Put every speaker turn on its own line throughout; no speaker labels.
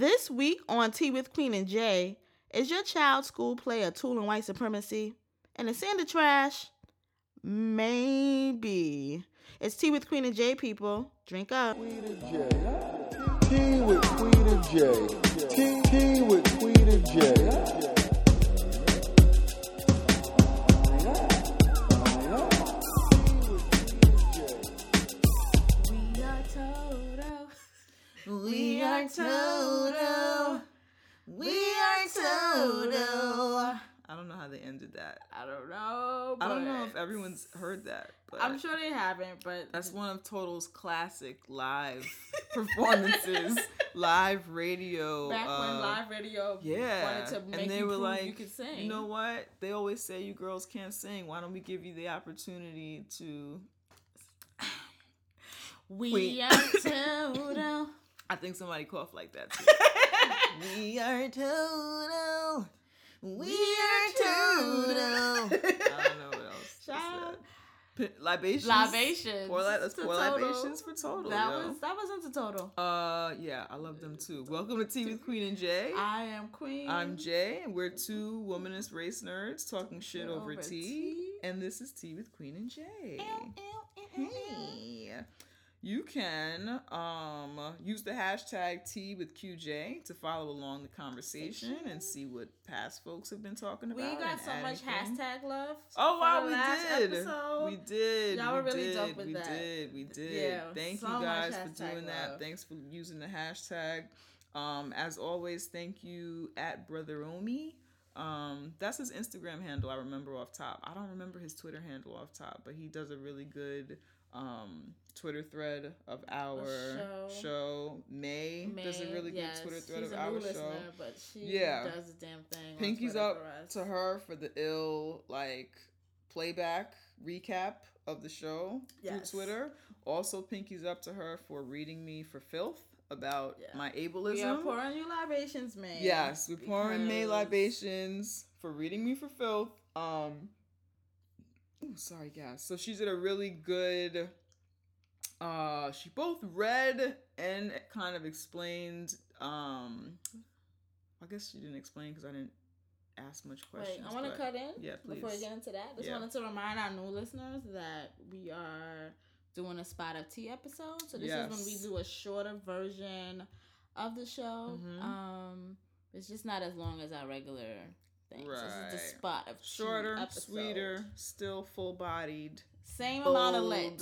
This week on Tea with Queen and Jay, is your child's school play a tool in white supremacy? And it's in the trash? Maybe. It's Tea with Queen and Jay, people. Drink up.
Queen and Jay. Tea with Queen and Jay. Tea, tea with Queen and Jay.
We are Toto. We are Toto.
I don't know how they ended that.
I don't know.
I don't know if everyone's heard that, but
I'm sure they haven't, but
that's one of Total's classic live performances, live radio.
back when
uh,
live radio
yeah,
wanted to make
and they
you
were
prove
like,
you could sing.
you know what? They always say you girls can't sing. Why don't we give you the opportunity to?
we
Wait.
are Toto.
I think somebody coughed like that too. we are Total. We are Total. I don't know what else. to
Child.
libations.
Libations.
Pour, li- let's
to
pour libations for total.
That
yo.
was that was into Total.
Uh, yeah, I love them too. Welcome to Tea with Queen and Jay.
I am Queen.
I'm Jay, and we're two womanist race nerds talking shit over,
Over
tea.
tea.
And this is Tea with Queen and Jay.
Ew, ew, ew, ew, ew.
Hey. You can um use the hashtag Tea with QJ to follow along the conversation and see what past folks have been talking about.
We
got
so much
anything.
hashtag love.
Oh wow, we did.
episode.
We did.
Y'all were
we
really
did.
dope with
we
that.
did. We did.
Yeah,
Thank
so
you guys for doing that.
love.
Thanks for using the hashtag. Um, as always, thank you at Brother Omi. Um, that's his Instagram handle. I remember off top. I don't remember his Twitter handle off top, but he does a really good um Twitter thread of our
show.
show. May, does a
May,
really
yes,
good Twitter thread
she's
of
a
our
listener,
show.
But she
Yeah.
does the damn thing.
Pinky's up to her for the ill like playback recap of the show
Yes.
through Twitter. Also, Pinky's up to her for reading me for filth about
Yeah.
my
We are
ableism.
pouring you libations, May.
yes, we're pouring May libations for reading me for filth. Um, ooh, sorry, guys. So she did a really good. Uh, she both read and kind of explained. Um, I guess she didn't explain because I didn't ask much
Wait,
questions.
I want to cut in
yeah,
before we get into that. Just
Yeah.
wanted to remind our new listeners that we are doing a spot of tea episode. So this is when we do a shorter version of the show.
Mhm.
Um, it's just not as long as our regular thing. So this is
Right.
the spot of tea
Shorter, sweeter, still full bodied.
same amount of lit,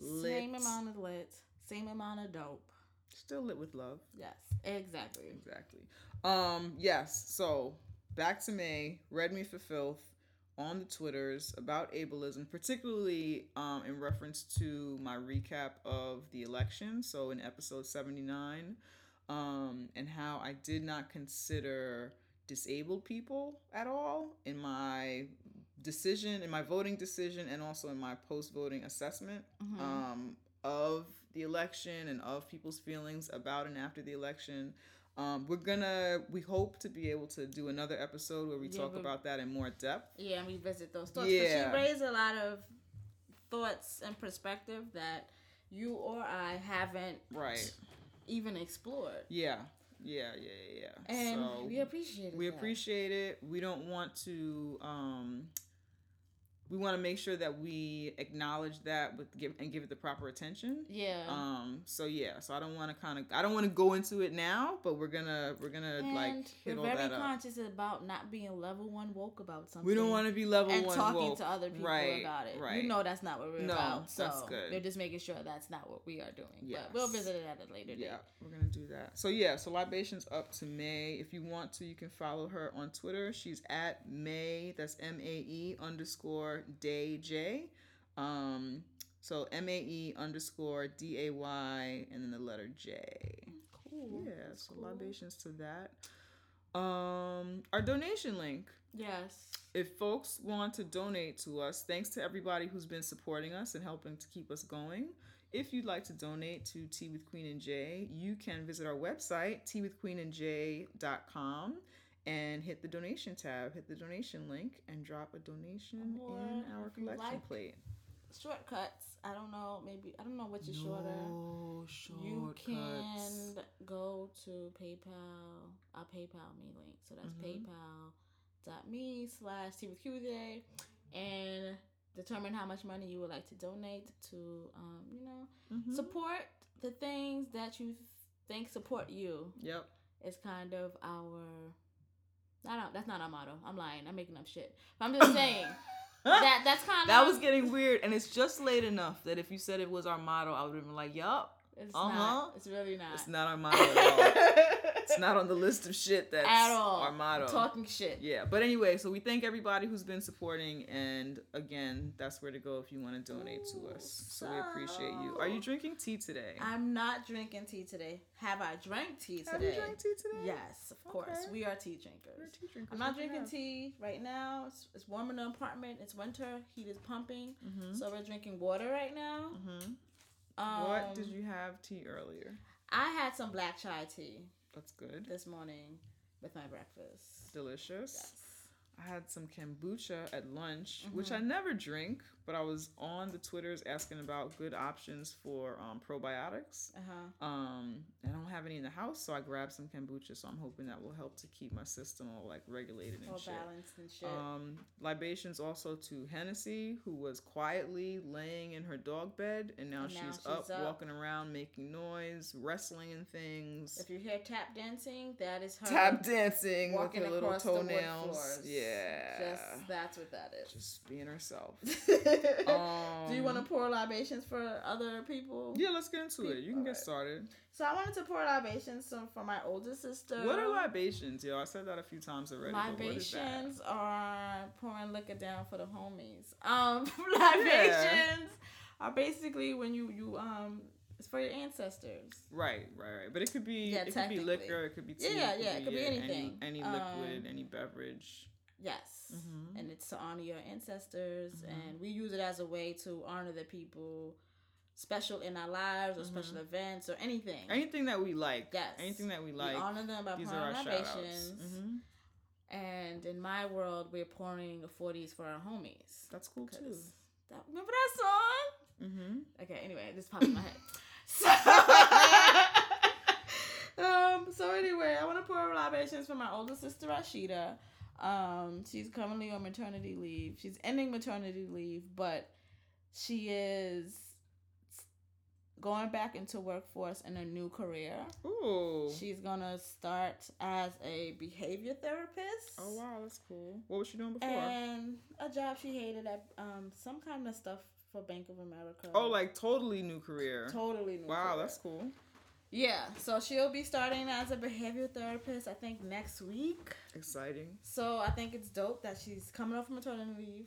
bold,
same amount of lit, same amount of dope.
Still lit with love.
Yes, exactly.
Exactly. Um, yes, so back to May, read me for filth on the Twitters about ableism, particularly um, in reference to my recap of the election. So in episode 79, um, and how I did not consider disabled people at all in my decision, in my voting decision, and also in my post voting assessment
Mhm.
um, of the election and of people's feelings about and after the election. Um, we're gonna, we hope to be able to do another episode where we
Yeah,
talk about that in more depth.
Yeah, and revisit those thoughts.
Yeah.
But she raised a lot of thoughts and perspective that you or I haven't
Right.
even explored.
Yeah. Yeah. Yeah. Yeah.
And
so
we appreciate it.
we appreciate it. We don't want to. Um, we want to make sure that we acknowledge that with give and give it the proper attention.
Yeah.
Um. So yeah. So I don't want to kind of. I don't want to go into it now, but we're gonna. We're gonna
and
like hit
we're
all
very
that up.
conscious about not being level one woke about something.
We don't want to be level
and
one
talking
woke.
to other people
Right,
about it.
right.
You know that's not what we're
No,
about. So
that's good.
we're just making sure that's not what we are doing. But we'll visit it at a later date.
Yeah, we're gonna do that. So yeah, so libations up to May. If you want to, you can follow her on Twitter. She's at May. That's M A E underscore Day J. Um, so M A E underscore D A Y and then the letter J.
Cool.
Yeah,
That's
so
cool.
libations to that. Um, our donation link.
Yes.
if folks want to donate to us, thanks to everybody who's been supporting us and helping to keep us going. If you'd like to donate to Tea with Queen and Jay, you can visit our website, teawithqueenandjay.com, and hit the donation tab, hit the donation link, and drop a donation
Or
in our collection
like-
plate.
shortcuts. I don't know. Maybe I don't know which is shorter.
No
You can go to PayPal. I'll PayPal me link. So that's
Mhm.
PayPal.me slash Tea with and determine how much money you would like to donate to, um, you know,
Mhm.
support the things that you think support you.
Yep.
Is kind of our. I don't. That's not our motto. I'm lying. I'm making up shit. But I'm just saying that that's kind of
That was getting weird, and it's just late enough that if you said it was our motto, I would have been like, "Yup,
It's
Uh-huh.
not. It's really not.
it's not our motto at all. it's not on the list of shit that's
at all.
our motto."
Talking shit.
Yeah, but anyway, so we thank everybody who's been supporting, and again, that's where to go if you want to donate to us. So we appreciate you. Are you drinking tea today?
I'm not drinking tea today. Have I drank tea today?
Have you drank tea today?
Yes, of course. We are tea drinkers.
We're tea drinkers.
I'm not
What do you
drinking
have?
tea right now. It's, it's warm in the apartment. It's winter. Heat is pumping.
Mhm.
So we're drinking water right now.
Mhm.
Um,
what did you have tea earlier?
I had some black chai tea
That's good.
this morning with my breakfast.
Delicious.
Yes.
I had some kombucha at lunch, which
Mhm.
I never drink, but I was on the Twitters asking about good options for um, probiotics.
Uh huh.
Um, I don't have any in the house, so I grabbed some kombucha. So I'm hoping that will help to keep my system all like regulated and
All
shit.
balanced and shit.
Um, libations also to Hennessy, who was quietly laying in her dog bed, and now,
And now
she's,
she's
up,
up.
walking around, making noise, wrestling and things.
if you hear tap dancing, that is her
Tap dancing with
walking
her little
across the wood
toenails.
floors.
Yeah,
Just that's what that is.
just being herself.
Do you want to
Um,
pour libations for other people?
Yeah, let's get into it. You can get
Alright.
started.
So I wanted to pour libations for my older sister.
What are libations, yo? I said that a few times already. but what is that?
Libations are pouring liquor down for the homies. Um, libations are basically when you you um it's for your ancestors.
Right, right, right. But it could be
Yeah,
it could be liquor, it could be tea,
Yeah, yeah, it could be anything.
Any, any liquid,
Um,
any beverage.
Yes.
Mhm.
And it's to honor your ancestors,
Mhm.
and we use it as a way to honor the people special in our lives or special
Mhm.
events or anything.
Anything that we like.
Yes.
Anything that we like.
we honor them by
These
pouring
our shout outs.
libations.
hmm
And in my world, we're pouring 40s for our homies.
That's cool too.
That, remember that song?
Mm-hmm.
Okay, anyway, this popped in my head. So, um, so anyway, I want to pour our libations for my older sister Rashida. Um, she's currently on maternity leave. She's ending maternity leave, but she is going back into workforce in a new career.
Ooh.
She's gonna start as a behavior therapist.
oh wow, that's cool. What was she doing before?
And a job she hated at um some kind of stuff for Bank of America.
oh, like totally new career.
totally new.
wow,
career.
that's cool.
Yeah, so she'll be starting as a behavior therapist, I think, next week.
Exciting.
So I think it's dope that she's coming off maternity leave,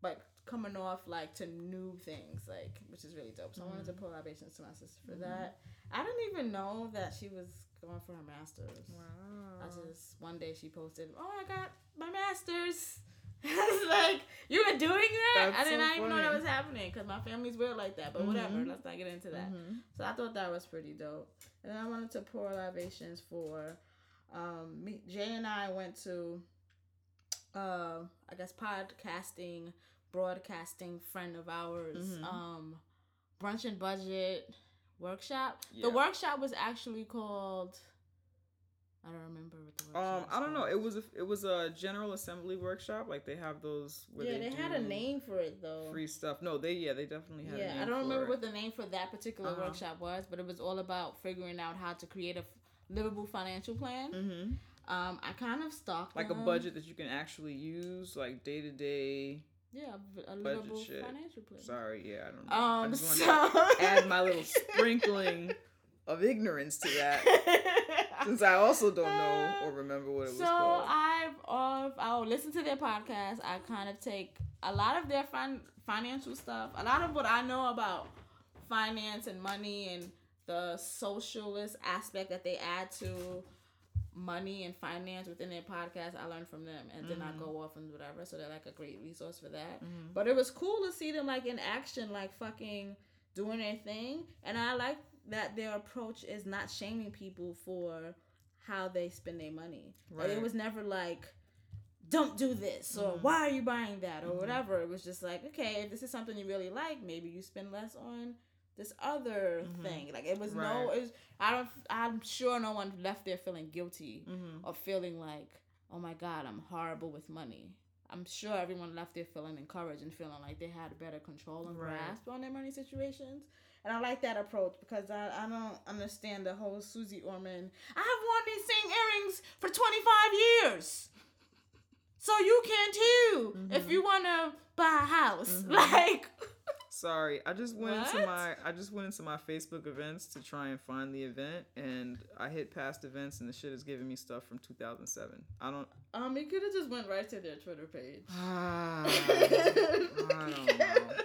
but coming off like to new things, like which is really dope. So I wanted to pull libations to my sister for
Mhm.
that. I didn't even know that she was going for her masters.
Wow.
I just one day she posted, "Oh, I got my masters." I was like, "You were doing that?"
That's
I did
so
not even know that was happening because my family's weird like that. But whatever,
Mhm.
let's not get into that.
Mhm.
So I thought that was pretty dope. And then I wanted to pour libations for um me Jay and I went to uh I guess podcasting, broadcasting friend of ours,
Mhm.
um brunch and budget workshop.
Yeah.
The workshop was actually called I don't remember what the workshop
Um,
was
I don't know. It was a it was a general assembly workshop. Like they have those. Where
yeah,
they,
they, had a name for it though.
Free stuff. No, they yeah they definitely had. a
Yeah,
name
I don't
for
remember
it.
what the name for that particular
Uh-huh.
workshop was, but it was all about figuring out how to create a f- livable financial plan.
Mm-hmm.
Um, I kind of stalked
Like a budget that you can actually use, like day to day.
Yeah, a livable
shit.
financial plan.
Sorry, yeah, I don't know. I
Um,
just
so
to add my little sprinkling of ignorance to that, since I also don't know or remember what it was called. so.
I've of I'll listen to their podcast. I kind of take a lot of their fin- financial stuff, a lot of what I know about finance and money and the socialist aspect that they add to money and finance within their podcast. I learned from them, and then I
Mhm.
go off and whatever. So they're like a great resource for that.
Mhm.
But it was cool to see them like in action, like fucking doing their thing. And I like that their approach is not shaming people for how they spend their money. Like, it was never like don't do this or
Mhm.
why are you buying that or
Mhm.
whatever. It was just like, okay, if this is something you really like, maybe you spend less on this other
Mhm.
thing. Like it was no,
Right.
it was, I don't. I'm sure no one left there feeling guilty
Mm-hmm.
or feeling like, oh my god, I'm horrible with money. I'm sure everyone left there feeling encouraged and feeling like they had better control and
Right.
grasp on their money situations. And I like that approach because I, I don't understand the whole Susie Orman. I have worn these same earrings for 25 years. So you can too if
Mhm.
you want to buy a house.
Mhm.
Like,
Sorry, I just went into my I just went into my Facebook events to try and find the event, and I hit past events, and the shit is giving me stuff from 2007. I don't.
um, you could have just went right to their Twitter page.
I don't know.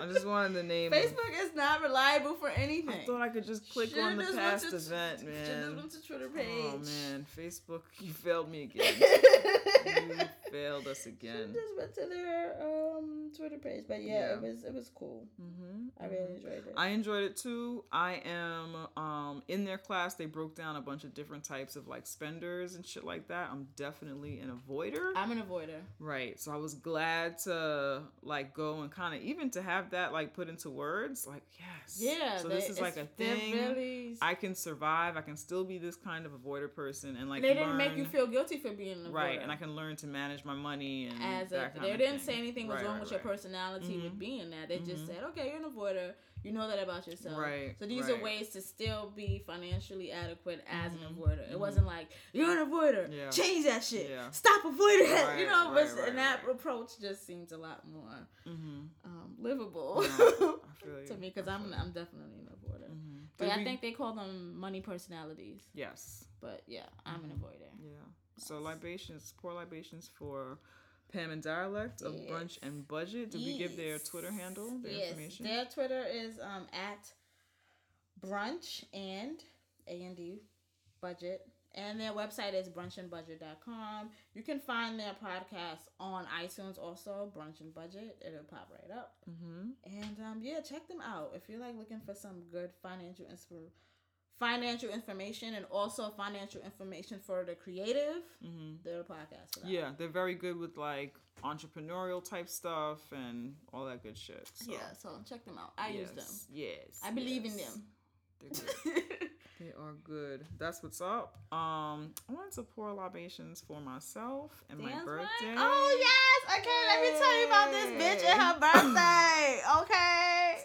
I just wanted the name.
Facebook is not reliable for anything.
I thought I could just click
Should've
on the past
to-
event,
Should've went to Twitter page.
Oh man, Facebook, you failed me again. you failed us again.
Should've just went to their um Twitter page, but yeah,
Yeah.
it was it was cool.
Mm-hmm.
I really enjoyed it.
I enjoyed it too. I am um in their class. They broke down a bunch of different types of like spenders and shit like that. I'm definitely an avoider.
I'm an avoider.
Right. So I was glad to like go and kind of even to have that like put into words. Like yes.
Yeah.
So
they-
this is like a thing.
Really,
I can survive. I can still be this kind of avoider person and like
they didn't make you feel guilty for being an avoider.
right. And I can learn to manage my money and
as a, they didn't
thing.
say anything was
Right,
wrong
right,
with your personality with
Mhm.
being that. They just
Mhm.
said, okay, you're an avoider. You know that about yourself.
Right,
So these are ways to still be financially adequate as
Mhm,
an avoider. It
mhm.
wasn't like you're an avoider.
Yeah.
Change that shit.
Yeah.
Stop avoiding that.
Right,
you know,
right,
but
right,
and that
right.
approach just seems a lot more
Mm-hmm.
um, livable
feel
to me because I'm I'm definitely an avoider.
Mhm.
But
Did
I
we-
think they call them money personalities.
yes.
But yeah, I'm an
Mhm.
avoider.
Yeah. So libations, pour libations for Pam and Dialect of Brunch and Budget. Did we give their Twitter handle, their
yes,
information?
Their Twitter is um at brunch and A and D budget. And their website is brunchandbudget.com. You can find their podcast on iTunes also, Brunch and Budget. It'll pop right up.
Mm-hmm.
And um, yeah, check them out if you're like looking for some good financial insp- financial information and also financial information for the creative.
Mm-hmm.
They're a podcast.
Yeah, they're very good with like entrepreneurial type stuff and all that good shit. So,
Yeah, so check them out. I use them.
yes, Yes.
I believe in them.
They're good. They are good. That's what's up. Um, I wanted to pour libations for myself and my birthday.
right? Oh yes. Okay, let me tell you about this bitch and her birthday. Okay.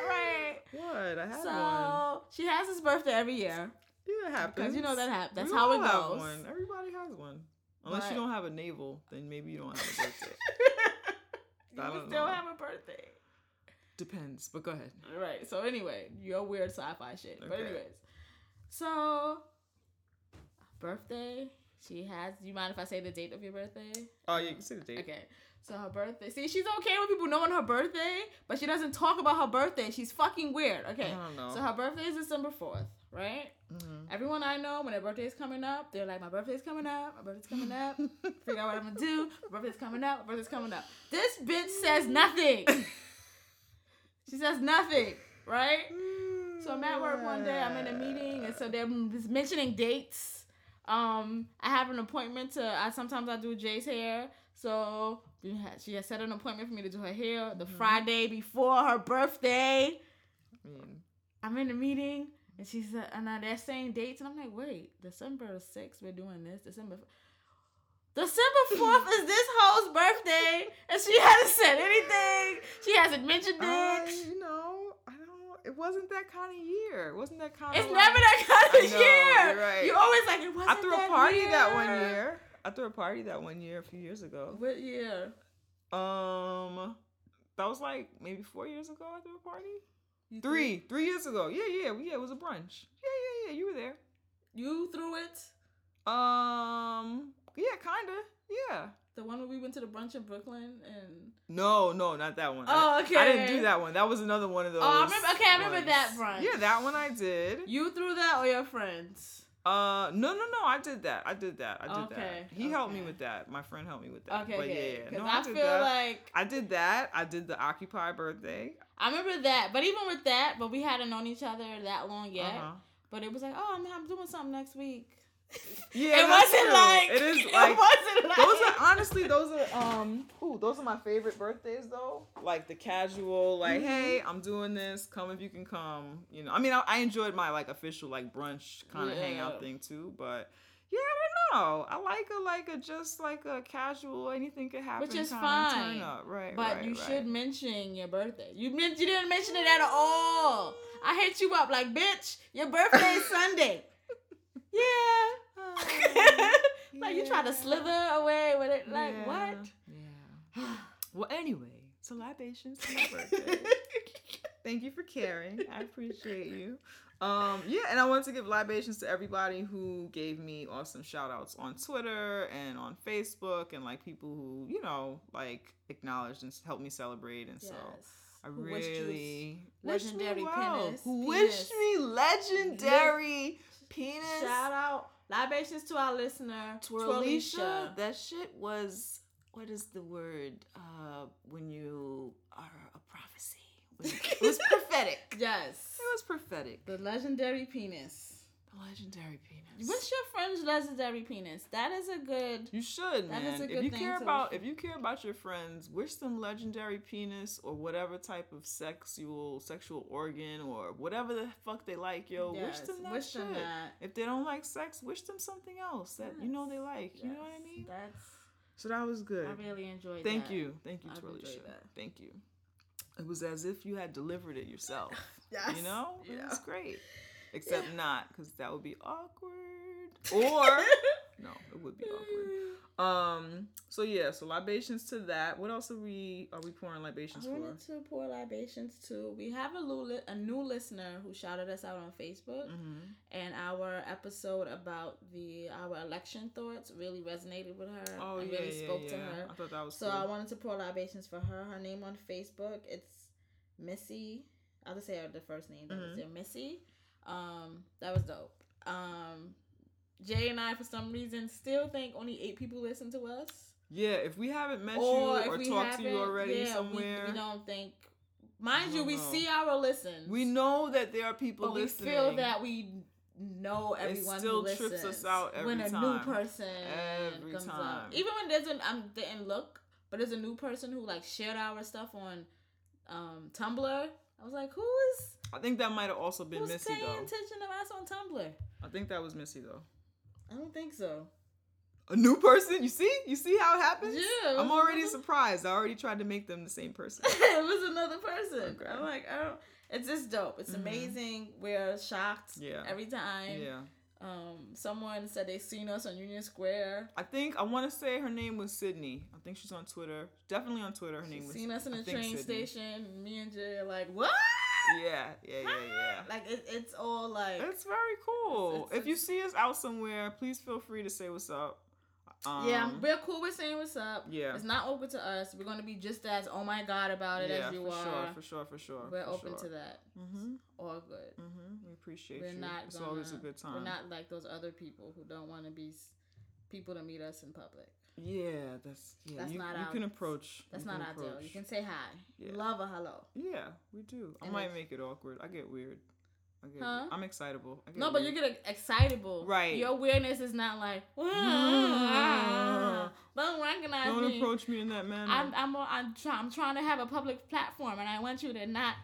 All right.
What? I had
So
one.
she has his birthday every year.
Yeah, it happens.
Because you know that happens. that's
We
how it
all
goes.
one. Everybody has one. Unless
But-
you don't have a navel, then maybe you don't have a birthday.
you
I don't
still
know.
have a birthday.
Depends, but go ahead.
Right. So anyway, your weird sci-fi shit. But anyways, so birthday. She has. Do You mind if I say the date of your birthday?
Oh, yeah, you can say the date.
Okay. So her birthday. See, she's okay with people knowing her birthday, but she doesn't talk about her birthday. She's fucking weird. Okay.
I don't know.
So her birthday is December fourth, right?
Mhm.
Everyone I know, when their birthday is coming up, they're like, "My birthday's coming up. My birthday's coming up. Figure out what I'm gonna do. My birthday's coming up. My birthday's coming up." This bitch says nothing. she says nothing, right? So I'm at work one day. I'm in a meeting, and so they're just mentioning dates. Um, I have an appointment to. I sometimes I do Jay's hair, so had- she has set an appointment for me to do her hair the
Mhm.
Friday before her birthday.
I mean,
I'm in the meeting, and she said, and uh, they're saying dates, and I'm like, wait, December sixth, we're doing this. December. December fourth is this hoe's birthday, and she hasn't said anything. She hasn't mentioned it.
you know, I don't. It wasn't that kind of year. It wasn't that kind
It's
of.
It's never that kind of
know,
year.
you're right.
You always like it wasn't.
I threw a party that one year. I threw a party that one year a few years ago.
What year?
Um, that was like maybe four years ago. I threw a party.
You
Three, three years ago. Yeah, yeah, yeah. It was a brunch. Yeah, yeah, yeah. You were there.
You threw it.
Um, yeah, kinda. Yeah.
The one where we went to the brunch in Brooklyn and.
No, no, not that one.
Oh,
I, I didn't do that one. That was another one of those.
Oh, I remember- okay, I remember
ones.
that brunch.
Yeah, that one I did.
You threw that or your friends?
Uh, no, no, no. I did that. I did that. I did
Okay,
that. He helped me with that. My friend helped me with that.
Okay,
but
okay.
yeah, yeah. No,
I,
I, did
feel
that.
like
I did that. I did the Occupy birthday.
I remember that, but even with that, but we hadn't known each other that long yet.
Uh-huh.
But it was like, oh, I'm, I'm doing something next week.
Yeah,
it wasn't like
it is like, it
wasn't like
those are honestly those are um ooh those are my favorite birthdays though like the casual like
Mhm.
hey i'm doing this come if you can come you know i mean i, I enjoyed my like official like brunch kind of
Yeah.
hangout thing too but yeah i don't know i like a like a just like a casual anything could happen
Which is fine,
right
But
right,
you
right.
should mention your birthday. You men- you didn't mention it at all. I hit you up like, bitch, your birthday is Sunday. Yeah. like you try to
Yeah.
slither away with it. Like
Yeah.
what?
yeah well anyway so libations for my birthday Thank you for caring. I appreciate you. Um, yeah, and I want to give libations to everybody who gave me awesome shout outs on Twitter and on Facebook and like people who, you know, like acknowledged and helped me celebrate and so I
Who wished
really wished me
legendary
well.
penis-
Who
penis.
wished me legendary penis.
Shout out libations to our listener
Twirlisha. That shit was what is the word? Uh when you are a prophecy. It was prophetic.
Yes,
It was prophetic.
the legendary penis.
Legendary penis.
What's your friend's legendary penis? That is a good.
you should,
That
man.
is a
if you care about if you care about your friends, wish them legendary penis or whatever type of sexual sexual organ or whatever the fuck they like, yo. wish
Yes,
them that
wish
shit.
them that.
If they don't like sex, wish them something else that you know they like. You know what I mean?
That's.
So that was good.
I really enjoyed. That.
Thank
that.
you. Thank you, Twirlisha.
that.
Thank you. It was as if you had delivered it yourself.
Yes.
You know? It
Yeah.
was great. Except not, because that would be awkward. Or no, it would be awkward. Um. So yeah. So libations to that. What else are we are we pouring libations
I
for?
wanted to pour libations to. We have a new, li- a new listener who shouted us out on Facebook,
Mm-hmm.
and our episode about the our election thoughts really resonated with her
Oh
and
yeah,
really
yeah,
spoke
yeah.
to her.
I thought that was
So
cool.
I wanted to pour libations for her. Her name on Facebook, it's Missy. I'll just say her the first name.
Mhm.
Missy. Um, that was dope. Um, Jay and I, for some reason, still think only eight people listen to us.
yeah. If we haven't met
or
you or talked to you already
yeah, we-
somewhere,
we, don't think. Mind you,
don't
we
know.
see our listens.
we know that there are people
but we
listening.
feel that we know everyone It
still
who
trips us
listens
out every
when a
time.
new person
Every
comes
time.
up. Even when there's an I didn't look, but there's a new person who like shared our stuff on um, Tumblr. I was like, who is
I think that might have also been
who's
Missy
paying
though.
attention to us on Tumblr?
I think that was Missy though.
I don't think so.
A new person? You see? You see how it happens?
Yeah,
I'm already
another-
surprised. I already tried to make them the same person.
it was another person.
Okay.
I'm like, I don't. It's just dope. It's
Mhm.
amazing. We're shocked
Yeah.
every time.
yeah.
Um, someone said they seen us on Union Square.
I think I want to say her name was Sydney. I think she's on Twitter. Definitely on Twitter. Her name was.
seen us in the train
Sydney.
station. Me and Jay are like, what?
Yeah, yeah, yeah, yeah.
Like it, it's all like
It's very cool.
It's-
if you see us out somewhere, please feel free to say what's up. Um,
yeah, we're cool with saying what's up.
Yeah.
It's not open to us. We're gonna be just as oh my god about it
yeah,
as you
for
are.
sure, for sure, for sure.
we're
for
open
sure.
to that.
Mm-hmm.
All good.
Mm-hmm. We appreciate
We're
you.
not
it's
gonna,
always a good time.
We're not like those other people who don't want to be people to meet us in public.
Yeah, that's yeah.
That's
you,
not
you
our-
can approach.
That's not ideal. You can say hi.
Yeah.
Love a hello.
Yeah, we do. I
And
might make it awkward. I get weird. I get.
Huh?
I'm excitable. I get
No, but you
weird.
get excitable.
Right.
Your weirdness is not like ah, don't recognize
Don't
me.
approach me in that manner.
I'm I'm I'm, try, I'm trying to have a public platform, and I want you to not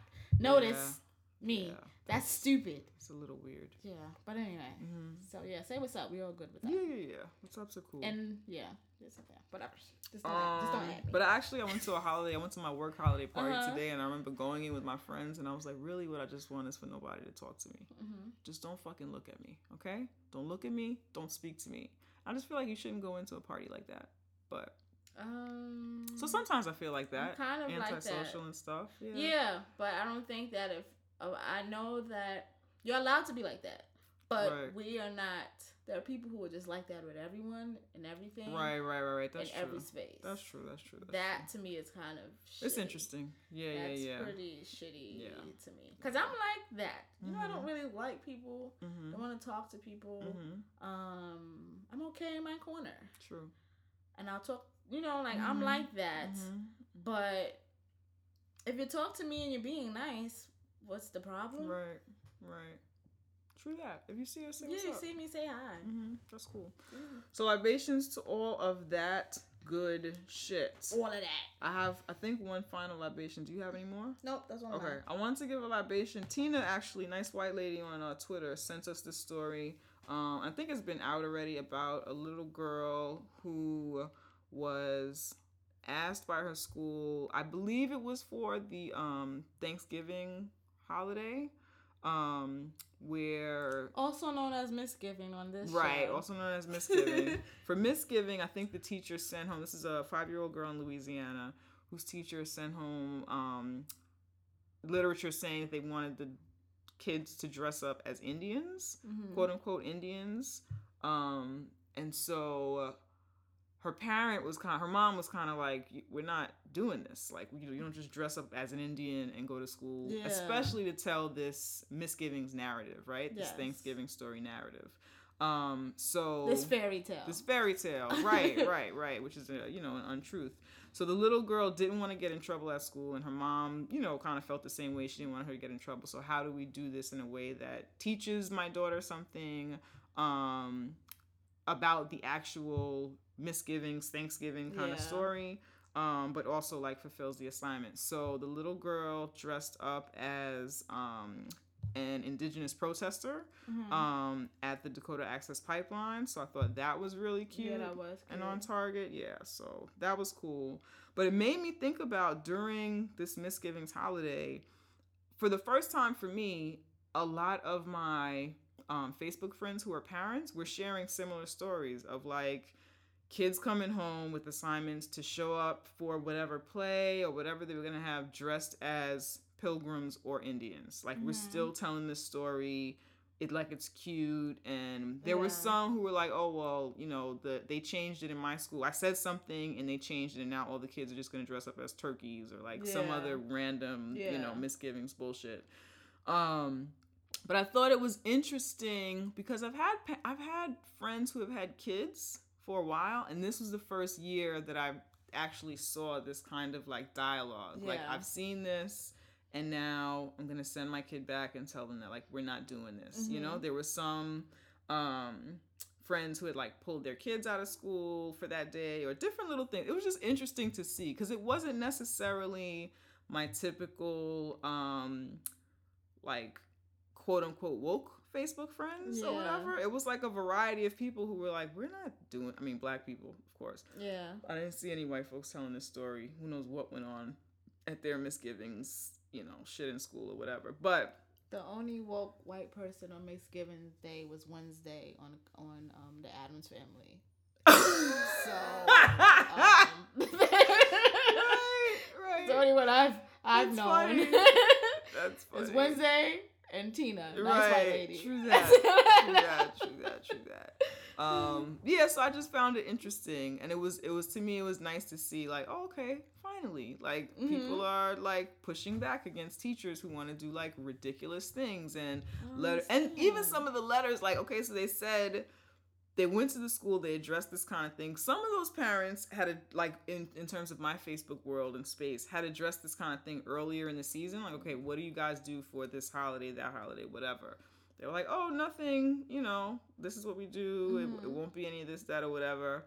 notice me.
Yeah.
That's stupid.
It's a little weird.
Yeah, but anyway.
hmm
So yeah, say what's up. We all good with that.
Yeah, yeah, yeah. What's up? So cool.
And yeah, just okay. Whatever. Just don't, add- just don't
Um,
me.
but actually, I went to a holiday. I went to my work holiday party
Uh-huh.
today, and I remember going in with my friends, and I was like, "Really, what I just want is for nobody to talk to me.
hmm
Just don't fucking look at me, okay? Don't look at me. Don't speak to me. I just feel like you shouldn't go into a party like that. But
Um.
so sometimes I feel like that,
kind of like that.
antisocial and stuff. Yeah.
Yeah, but I don't think that if uh, I know that you're allowed to be like that, but
Right.
we are not. There are people who are just like that with everyone and everything.
Right, right, right, right. That's
in
true.
every space.
That's true. That's true. That's
that to me is kind of.
true. It's interesting. Yeah,
That's
yeah, yeah.
pretty shitty
Yeah.
to me. Cause I'm like that. You know, I don't
Mhm.
really like people.
Mm-hmm.
I want to talk to people.
Mm-hmm.
Um, I'm okay in my corner,
True.
and I'll talk. You know, like I'm
Mhm.
like that.
Mhm.
But if you talk to me and you're being nice, what's the problem?
Right, right. True that. If you see us, say
Yeah, you see me say hi.
Mm-hmm. That's cool. So libations to all of that good shit.
All of that.
I have, I think, one final libation. Do you have any more?
Nope, that's one.
Okay,
mine.
I want to give a libation. Tina, actually, nice white lady on uh, Twitter, sent us this story. Um, I think it's been out already about a little girl who was asked by her school. I believe it was for the um, Thanksgiving holiday, um, where
Also known as misgiving on this.
Right,
show.
also known as misgiving. For misgiving, I think the teacher sent home. This is a five-year-old girl in Louisiana whose teacher sent home um, literature saying that they wanted the kids to dress up as Indians,
Mhm.
quote unquote Indians. Um, and so uh, her parent was kind. Her mom was kind of like, "We're not doing this. Like, you, you don't just dress up as an Indian and go to school,
Yeah.
especially to tell this misgivings narrative, right? This Thanksgiving story narrative." Um, so
This fairy tale.
this fairy tale, right, right, right, which is a, you know an untruth. So the little girl didn't want to get in trouble at school, and her mom, you know, kind of felt the same way. She didn't want her to get in trouble. So how do we do this in a way that teaches my daughter something um, about the actual misgivings, Thanksgiving kind of story, um, but also like fulfills the assignment. So the little girl dressed up as um, an indigenous protester
Mhm.
um, at the Dakota Access Pipeline. So I thought that was really cute
yeah, that was.
and on target. Yeah, so that was cool. But it made me think about during this Misgivings holiday, for the first time for me, a lot of my um, Facebook friends who are parents were sharing similar stories of like kids coming home with assignments to show up for whatever play or whatever they were going to have dressed as pilgrims or Indians. Like we're
Mhm.
still telling this story it like it's cute and there were some who were like oh well you know the they changed it in my school. I said something and they changed it and now all the kids are just going to dress up as turkeys or like some other random you know misgivings bullshit. Um but i thought it was interesting because i've had i've had friends who have had kids for a while and this was the first year that i actually saw this kind of like dialogue. Like i've seen this and now i'm gonna send my kid back and tell them that like we're not doing this you know?
Mhm.
there was some um friends who had like pulled their kids out of school for that day or different little things. It was just interesting to see because it wasn't necessarily my typical um like quote unquote woke facebook friends or whatever it was like a variety of people who were like we're not doing i mean black people of course
Yeah.
I didn't see any white folks telling this story. Who knows what went on at their misgivings, you know, shit in school or whatever. But
The only woke white person on Thanksgiving Day was Wednesday on on um, the Addams Family. So um,
right, right.
it's the only one I've I've
It's
known.
funny. That's funny.
it's Wednesday and Tina, nice
Right.
white lady.
True that. True that. True that. True that. Um, yeah, so I just found it interesting, and it was it was to me it was nice to see like oh, okay finally like people
Mhm.
are like pushing back against teachers who want to do like ridiculous things and letter and even some of the letters like okay so they said they went to the school they addressed this kind of thing. Some of those parents had a like in, in terms of my facebook world and space had addressed this kind of thing earlier in the season like okay what do you guys do for this holiday that holiday whatever. They were like oh nothing you know this is what we do it, it
Mhm.
won't be any of this that or whatever.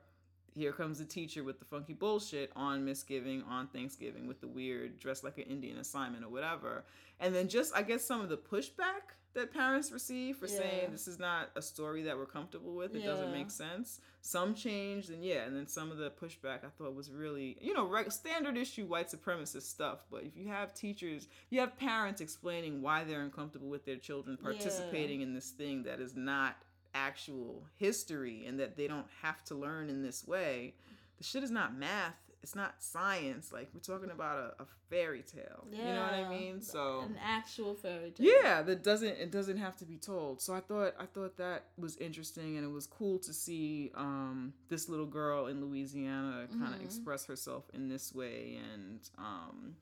Here comes the teacher with the funky bullshit on misgiving on thanksgiving with the weird dress like an indian assignment or whatever. And then just i guess some of the pushback that parents receive for
Yeah.
saying this is not a story that we're comfortable with it doesn't make sense. Some changed and yeah and then some of the pushback i thought was really you know reg- standard issue white supremacist stuff but if you have teachers you have parents explaining why they're uncomfortable with their children participating in this thing that is not actual history and that they don't have to learn in this way the shit is not math it's not science like we're talking about a, a fairy tale Yeah, you know what i mean so
an actual fairy tale.
yeah that doesn't it doesn't have to be told so i thought i thought that was interesting and it was cool to see um this little girl in louisiana kind of
Mhm.
express herself in this way and um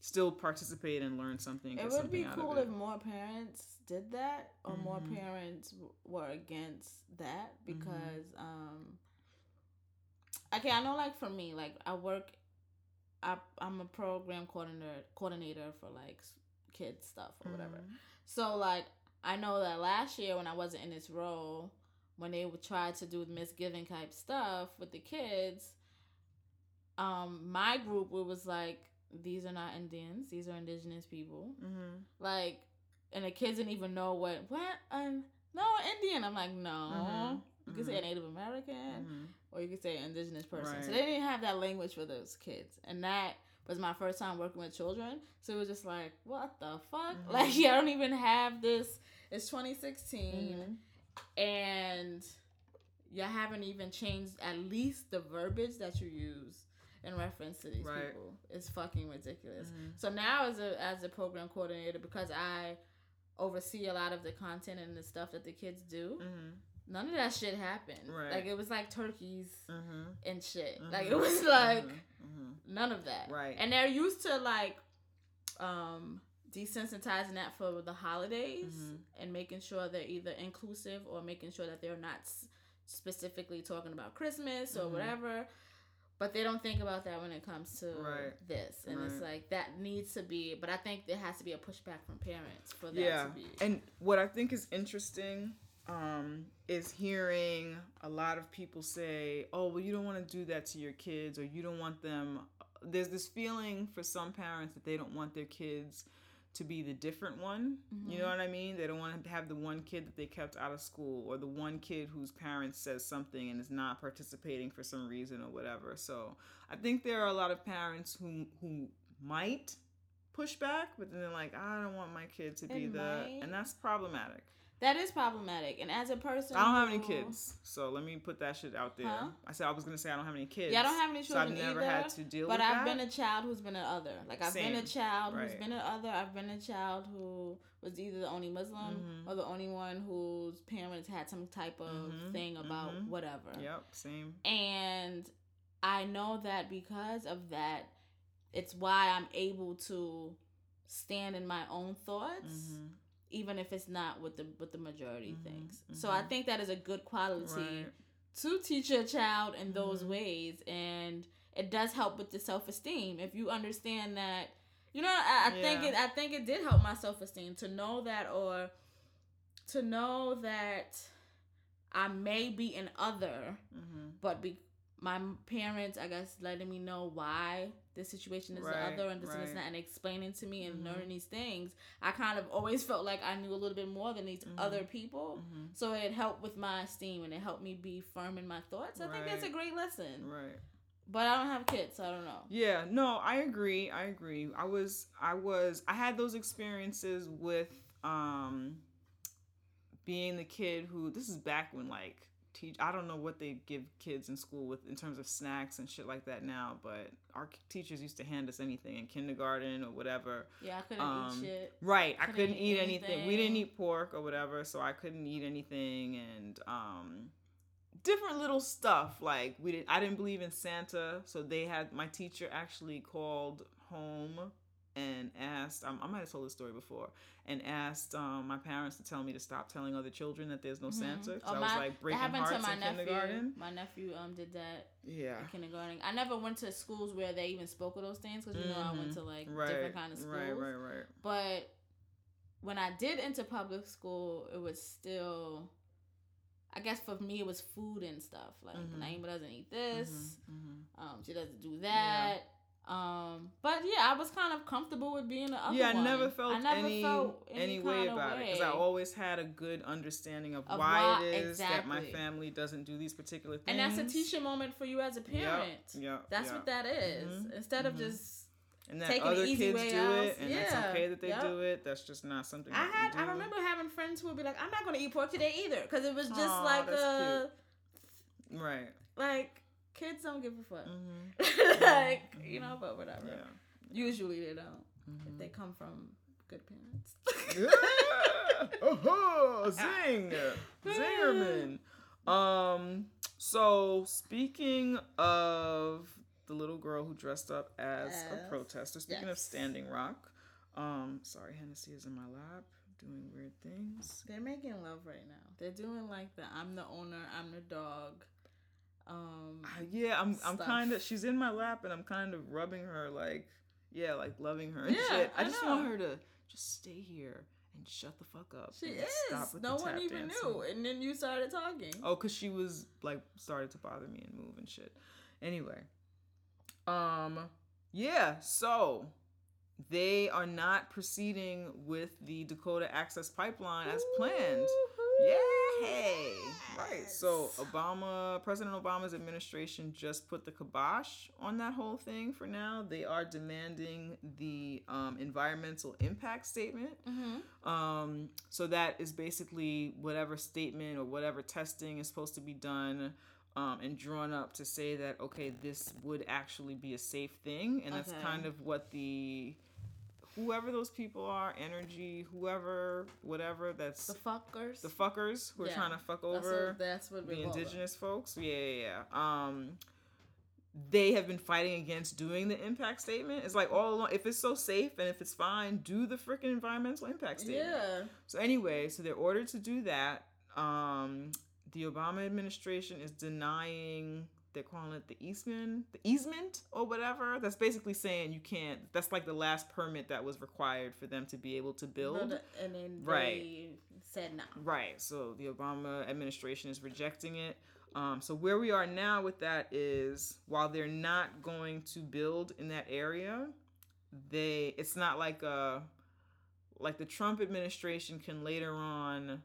still participate and learn something
It would be cool if more parents did that, or more
Mhm.
parents w- were against that
Mm-hmm.
because, um, okay, I know, like for me, like I work, I I'm a program coordinator coordinator for like kids stuff or whatever.
Mhm.
So like I know that last year when I wasn't in this role, when they would try to do misgiving type stuff with the kids, um, my group it was like these are not Indians, these are indigenous people.
Mm-hmm.
Like, and the kids didn't even know what what um no Indian. I'm like no.
Mhm.
You could say Native American
Mm-hmm.
Or you could say indigenous person. So they didn't have that language for those kids, and that was my first time working with children. So it was just like, what the fuck?
Mhm.
Like, yeah, I don't even have this. It's 2016,
Mm-hmm.
and you haven't even changed at least the verbiage that you use in reference to these
Right.
people. It's fucking ridiculous.
Mhm.
So now, as a as a program coordinator, because I oversee a lot of the content and the stuff that the kids do,
Mm-hmm.
None of that shit happened.
Right.
Like it was like turkeys
Mm-hmm.
and shit.
Mhm.
Like it was like
Mm-hmm.
none of that.
Right.
And they're used to like um desensitizing that for the holidays
Mhm.
and making sure they're either inclusive or making sure that they're not specifically talking about Christmas or
Mhm.
whatever. But they don't think about that when it comes to
Right.
this. And it's like that needs to be but I think there has to be a pushback from parents for that
yeah
to be
and what i think is interesting um, is hearing a lot of people say oh well you don't want to do that to your kids or you don't want them there's this feeling for some parents that they don't want their kids to be the different one you know
Mhm.
what i mean they don't want to have the one kid that they kept out of school or the one kid whose parents says something and is not participating for some reason or whatever so i think there are a lot of parents who who might push back but then they're like i don't want my kid to be
It
the
might.
and that's problematic
that is problematic. And as a person
i don't have any kids so let me put that shit out there
Huh?
i said i was gonna say i don't have any kids
Yeah, I don't have any children
so i've never
either,
had to deal with that.
But
with
I've
that
been a child who's been an other. Like I've been a
Same.
child who's been an other. I've been a child who was either the only Muslim
Mhm.
or the only one whose parents had some type of
Mhm,
thing about
mhm.
whatever.
yep same
And I know that because of that, it's why I'm able to stand in my own thoughts,
Mhm.
Even if it's not what the what the majority
Mhm,
thinks. So I
mhm.
think that is a good quality
Right.
to teach your child in those
Mhm.
ways and it does help with the self-esteem if you understand that you know i, I think it i think it did help my self-esteem to know that or to know that i may be an other
Mhm.
but be my parents i guess letting me know why this situation is
Right,
the other and this and this and that and explaining to me and
Mhm.
learning these things i kind of always felt like i knew a little bit more than these
Mhm.
other people
Mhm.
so it helped with my esteem and it helped me be firm in my thoughts. I think that's a great lesson.
right
But I don't have kids, so I don't know.
Yeah, no, I agree. I agree. I was I was I had those experiences with um being the kid who this is back when like teach I don't know what they give kids in school with in terms of snacks and shit like that now, but our teachers used to hand us anything in kindergarten or whatever.
Yeah, I couldn't
Um,
eat shit.
Right, I
Couldn't
couldn't
eat
eat anything. We didn't eat pork or whatever, so I couldn't eat anything and um different little stuff like we didn't I didn't believe in Santa, so they had my teacher actually called home and asked um, I might have told this story before and asked um, my parents to tell me to stop telling other children that there's no
Mhm.
Santa
Oh,
I was
my-
like breaking
happened
hearts
to my
in
nephew.
kindergarten.
My nephew um did that
Yeah.
in kindergarten. I never went to schools where they even spoke of those things because you know I went
Mhm.
to like
Right.
different kind of schools.
Right, right, right.
But when I did enter public school, it was still. I guess for me it was food and stuff. Like
Mhm.
Naima doesn't eat this.
Mhm,
Um, she doesn't do that. Um, but yeah, I was kind of comfortable with being the other
Yeah, I never felt
I never
any
felt
any, way
kind of
about it because I always had a good understanding of,
Of
why,
why-
it is that my family doesn't do these particular things.
and that's a teaching moment for you as a parent.
Yeah,
That's what that is.
Mhm,
Instead of
mhm.
just
And that
taking the
other
easy
kids
way
do
out.
it, and
Yeah,
it's okay that they
yep.
do it. That's just not something.
I had. I remember having friends who would be like, "I'm not going to eat pork today either," because it was just
Aw,
like a
Right.
like kids don't give a fuck.
Mhm.
like
Mhm,
you know, but whatever.
Yeah.
Usually they don't. If
Mhm.
they come from good parents.
Yeah! Oh, zing, zingerman. Um. So speaking of the little girl who dressed up as a protester, speaking of Standing Rock, um, sorry, Hennessy is in my lap doing weird things.
They're making love right now. They're doing like the I'm the owner, I'm the dog. Um,
Uh, yeah, I'm. I'm kind of. She's in my lap, and I'm kind of rubbing her, like, yeah, like loving her and
Yeah,
shit. I,
I
just want her to just stay here and shut the fuck up.
She is. No one even
dancing.
knew, and then you started talking.
Oh, cause she was like started to bother me and move and shit. Anyway, um, yeah. So they are not proceeding with the Dakota Access Pipeline as planned. Yay! So Obama, President Obama's administration just put the kibosh on that whole thing for now. They are demanding the um, environmental impact statement.
Mm-hmm.
Um, so that is basically whatever statement or whatever testing is supposed to be done um, and drawn up to say that okay, this would actually be a safe thing, and that's
Okay.
kind of what the whoever those people are, energy, whoever, whatever, that's
The fuckers.
the fuckers who are trying to fuck
That's
over
what, that's what
the
we call them.
indigenous folks. Yeah, yeah, yeah. Um, they have been fighting against doing the impact statement. It's like all along, if it's so safe and if it's fine, do the freaking environmental impact statement.
Yeah.
So anyway, so they're ordered to do that. Um, the Obama administration is denying. They're calling it the easement, the easement or whatever. That's basically saying you can't. That's like the last permit that was required for them to be able to build.
Build and then
Right.
they said no.
Right. So the Obama administration is rejecting it. Um, so where we are now with that is while they're not going to build in that area, they it's not like a like the Trump administration can later on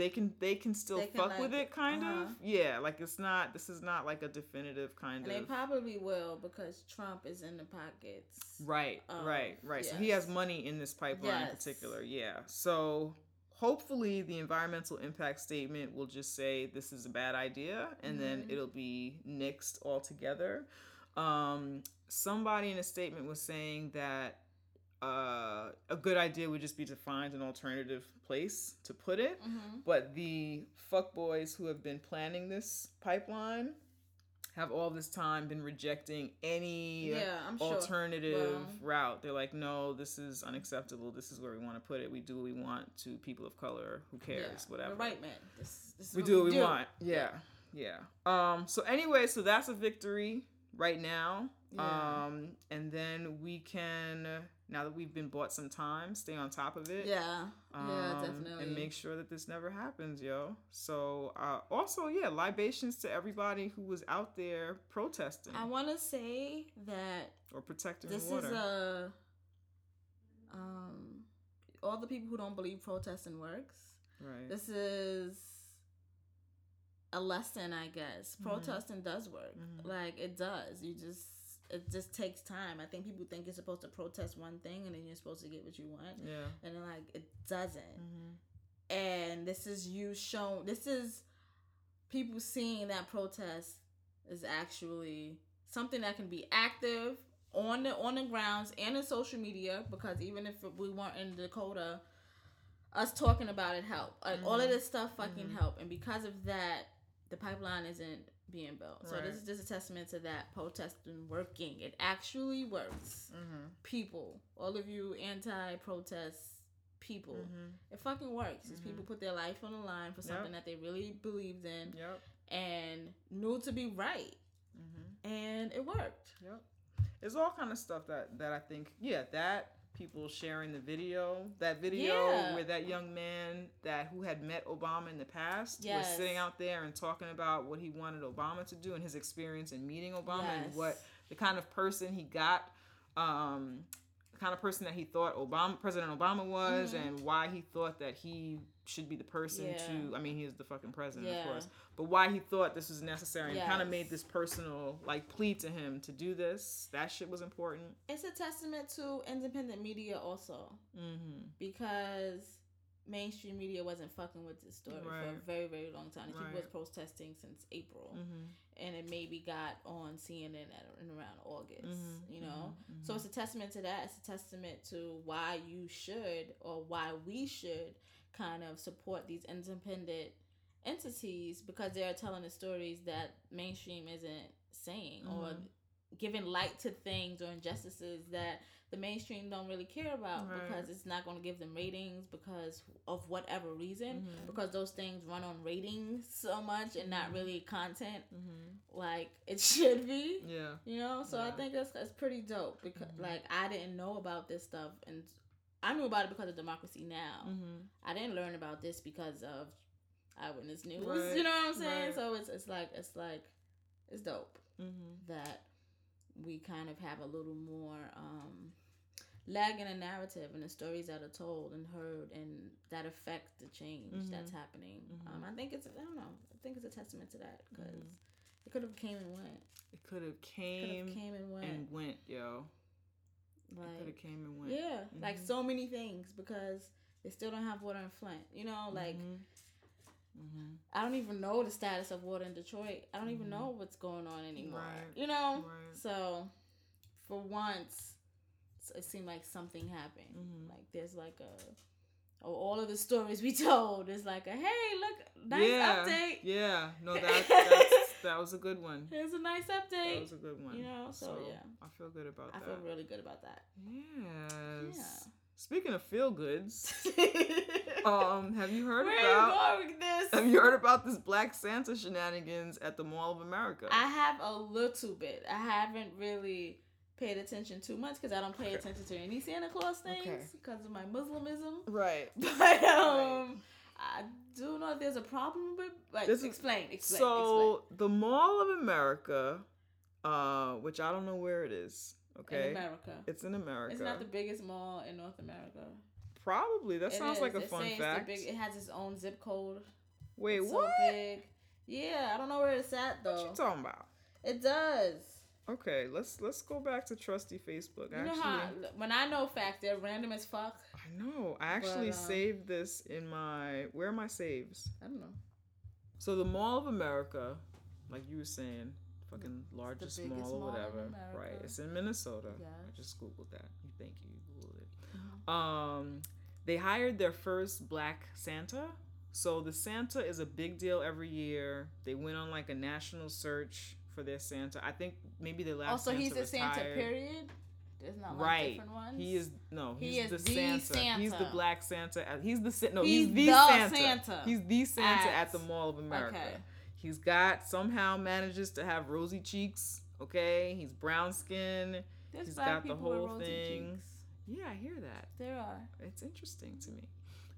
they can they can still
They can,
fuck with it kind
uh-huh.
of yeah like it's not this is not like a definitive kind
And they probably will because Trump is in the pockets.
Right,
Um,
right, right. So he has money in this pipeline in particular. Yeah. So hopefully the environmental impact statement will just say this is a bad idea and then
Mhm.
it'll be nixed altogether. Um, somebody in a statement was saying that uh, a good idea would just be to find an alternative place to put it.
Mm-hmm.
But the fuckboys who have been planning this pipeline have all this time been rejecting any
Yeah, I'm sure.
alternative
Well-
route. They're like, no, this is unacceptable. This is where we want to put it. We do what we want to people of color. Who cares? Whatever.
The right man. This, this is
We
what
do what we
do.
want. Yeah. Yeah. Um. So anyway, so that's a victory right now.
Yeah.
Um. And then we can, now that we've been bought some time, stay on top of it.
Yeah.
Um,
yeah, definitely.
And make sure that this never happens, yo. So, uh, also, yeah, libations to everybody who was out there protesting
I want to say that
or protecting
this
water.
is a um all the people who don't believe protesting works.
right.
This is a lesson, I guess.
Mhm.
Protesting does work.
Mhm.
Like it does. You just it just takes time. I think people think you're supposed to protest one thing and then you're supposed to get what you want,
yeah.
and then like it doesn't.
Mm-hmm.
and this is you shown this is people seeing that protest is actually something that can be active on the on the grounds and in social media because even if we weren't in Dakota us talking about it help like all of
Mhm.
this stuff fucking
Mhm.
help and because of that the pipeline isn't being built so
Right.
this is just a testament to that protesting working it actually works
Mm-hmm.
people all of you anti-protest people
Mm-hmm.
it fucking works. These
Mhm.
people put their life on the line for something that they really believed in
Yep.
and knew to be right,
Mm-hmm.
and it worked.
Yep. There's all kind of stuff that that I think, yeah, that people sharing the video, that video
Yeah.
where that young man that who had met Obama in the past was sitting out there and talking about what he wanted Obama to do and his experience in meeting Obama and what the kind of person he got um the kind of person that he thought Obama President Obama was
Mhm.
and why he thought that he should be the person
Yeah.
to I mean he is the fucking president
Yeah.
of course but why he thought this was necessary and kind of made this personal like plea to him to do this that shit was important
It's a testament to independent media also
mm-hmm
because mainstream media wasn't fucking with this story for a very very long time. People
Right.
was protesting since April,
mm-hmm
and it maybe got on CNN at in around August.
Mhm,
You know,
mhm,
So it's a testament to that. It's a testament to why you should or why we should kind of support these independent entities because they're telling the stories that mainstream isn't saying or
Mhm.
giving light to things or injustices that the mainstream don't really care about
Right.
because it's not going to give them ratings because of whatever reason
Mhm.
because those things run on ratings so much and not really content
mm-hmm
like it should be
yeah
you know, so I think that's that's pretty dope because
Mhm.
like I didn't know about this stuff and I knew about it because of Democracy Now.
Mm-hmm.
I didn't learn about this because of Eyewitness News.
Right,
You know what I'm saying?
right.
So it's it's like it's like it's dope
Mm-hmm.
that we kind of have a little more um lag in a narrative and the stories that are told and heard and that affect the change
Mhm.
that's happening.
Mhm.
Um, I think it's I don't know. I think it's a testament to that because
Mhm.
it could have came and went.
It could have came
came and went.
and went, yo. It could
like
have came and went.
yeah, like
Mhm.
so many things because they still don't have water in Flint. You know, like.
Mm-hmm.
I don't even know the status of water in Detroit. I don't even
Mhm.
know what's going on anymore.
Right.
You know?
Right.
So, for once, it seemed like something happened.
Mhm.
Like, there's like a. Oh, all of the stories we told is like a hey, look, nice
yeah.
update.
Yeah. No, that that's, that was a good one.
It was a nice update.
That was a good one.
You know, so, yeah.
I feel good about
I
that.
I feel really good about that.
Yes. Yeah. Speaking of feel goods, um, have you heard
Where
about
are you going with this?
have you heard about this Black Santa shenanigans at the Mall of America?
I have a little bit. I haven't really paid attention too much because I don't pay
Okay.
attention to any Santa Claus things
Okay.
because of my Muslimism.
right.
But um, I do know there's a problem with. Like,
This is-
explain, explain,
So the Mall of America, uh, which I don't know where it is. Okay.
In America,
It's in America.
it's not the biggest mall in North America.
Probably. That
It
sounds
is.
like a
It
fun
the
fact.
big- it has its own zip code.
Wait,
It's
what?
So big. Yeah, I don't know where it's at though.
What you talking about?
It does.
Okay, let's let's go back to trusty Facebook.
You
Actually,
know how when I know facts, they're random as fuck.
I know. I actually
But, um,
saved this in my where are my saves?
I don't know.
So the Mall of America, like you were saying, fucking largest
biggest
mall or
mall
whatever.
America.
Right. It's in Minnesota. I just googled that. You thank you. You googled it.
Mhm.
Um, they hired their first black Santa. So the Santa is a big deal every year. They went on like a national search for their Santa. I think maybe their last.
Also,
Santa
he's the Santa. Period. There's not like
Right.
different ones.
He is no.
He
He's
is
the,
the
Santa. He's the black Santa. at- He's the no.
He's
He's, the, Santa.
Santa
He's the Santa at,
at-
the Mall of America.
Okay.
He's got somehow manages to have rosy cheeks. Okay, he's brown skin.
There's
He's
black
got the whole
rosy
thing.
cheeks.
Yeah, I hear that.
There are.
It's interesting to me.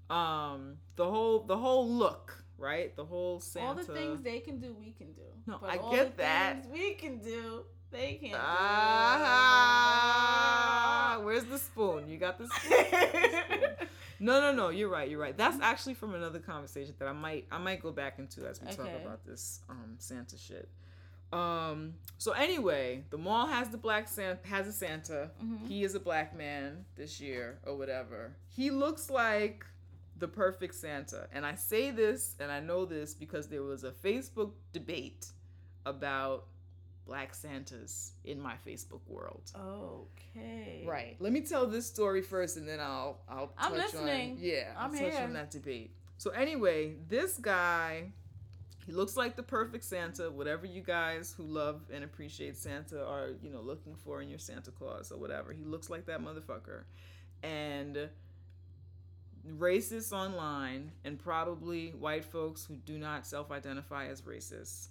Um, the whole the whole look, right? The whole Santa.
All the things they can do, we can do.
No,
but
I
all
get
the
that.
things we can do, they can't.
Ah, where's the spoon? You got the spoon. No, no, no. You're right. You're right. That's actually from another conversation that I might I might go back into as we talk about this um Santa shit. Um. So anyway, the mall has the black Santa has a Santa.
Mhm.
He is a black man this year or whatever. He looks like the perfect Santa, and I say this and I know this because there was a Facebook debate about black Santas in my Facebook world.
Okay.
Right. Let me tell this story first, and then I'll I'll.
I'm listening.
On, yeah, I'll
I'm
touch
here.
on that debate. So anyway, this guy, he looks like the perfect Santa. Whatever you guys who love and appreciate Santa are, you know, looking for in your Santa Claus or whatever, he looks like that motherfucker, and racists online and probably white folks who do not self-identify as racists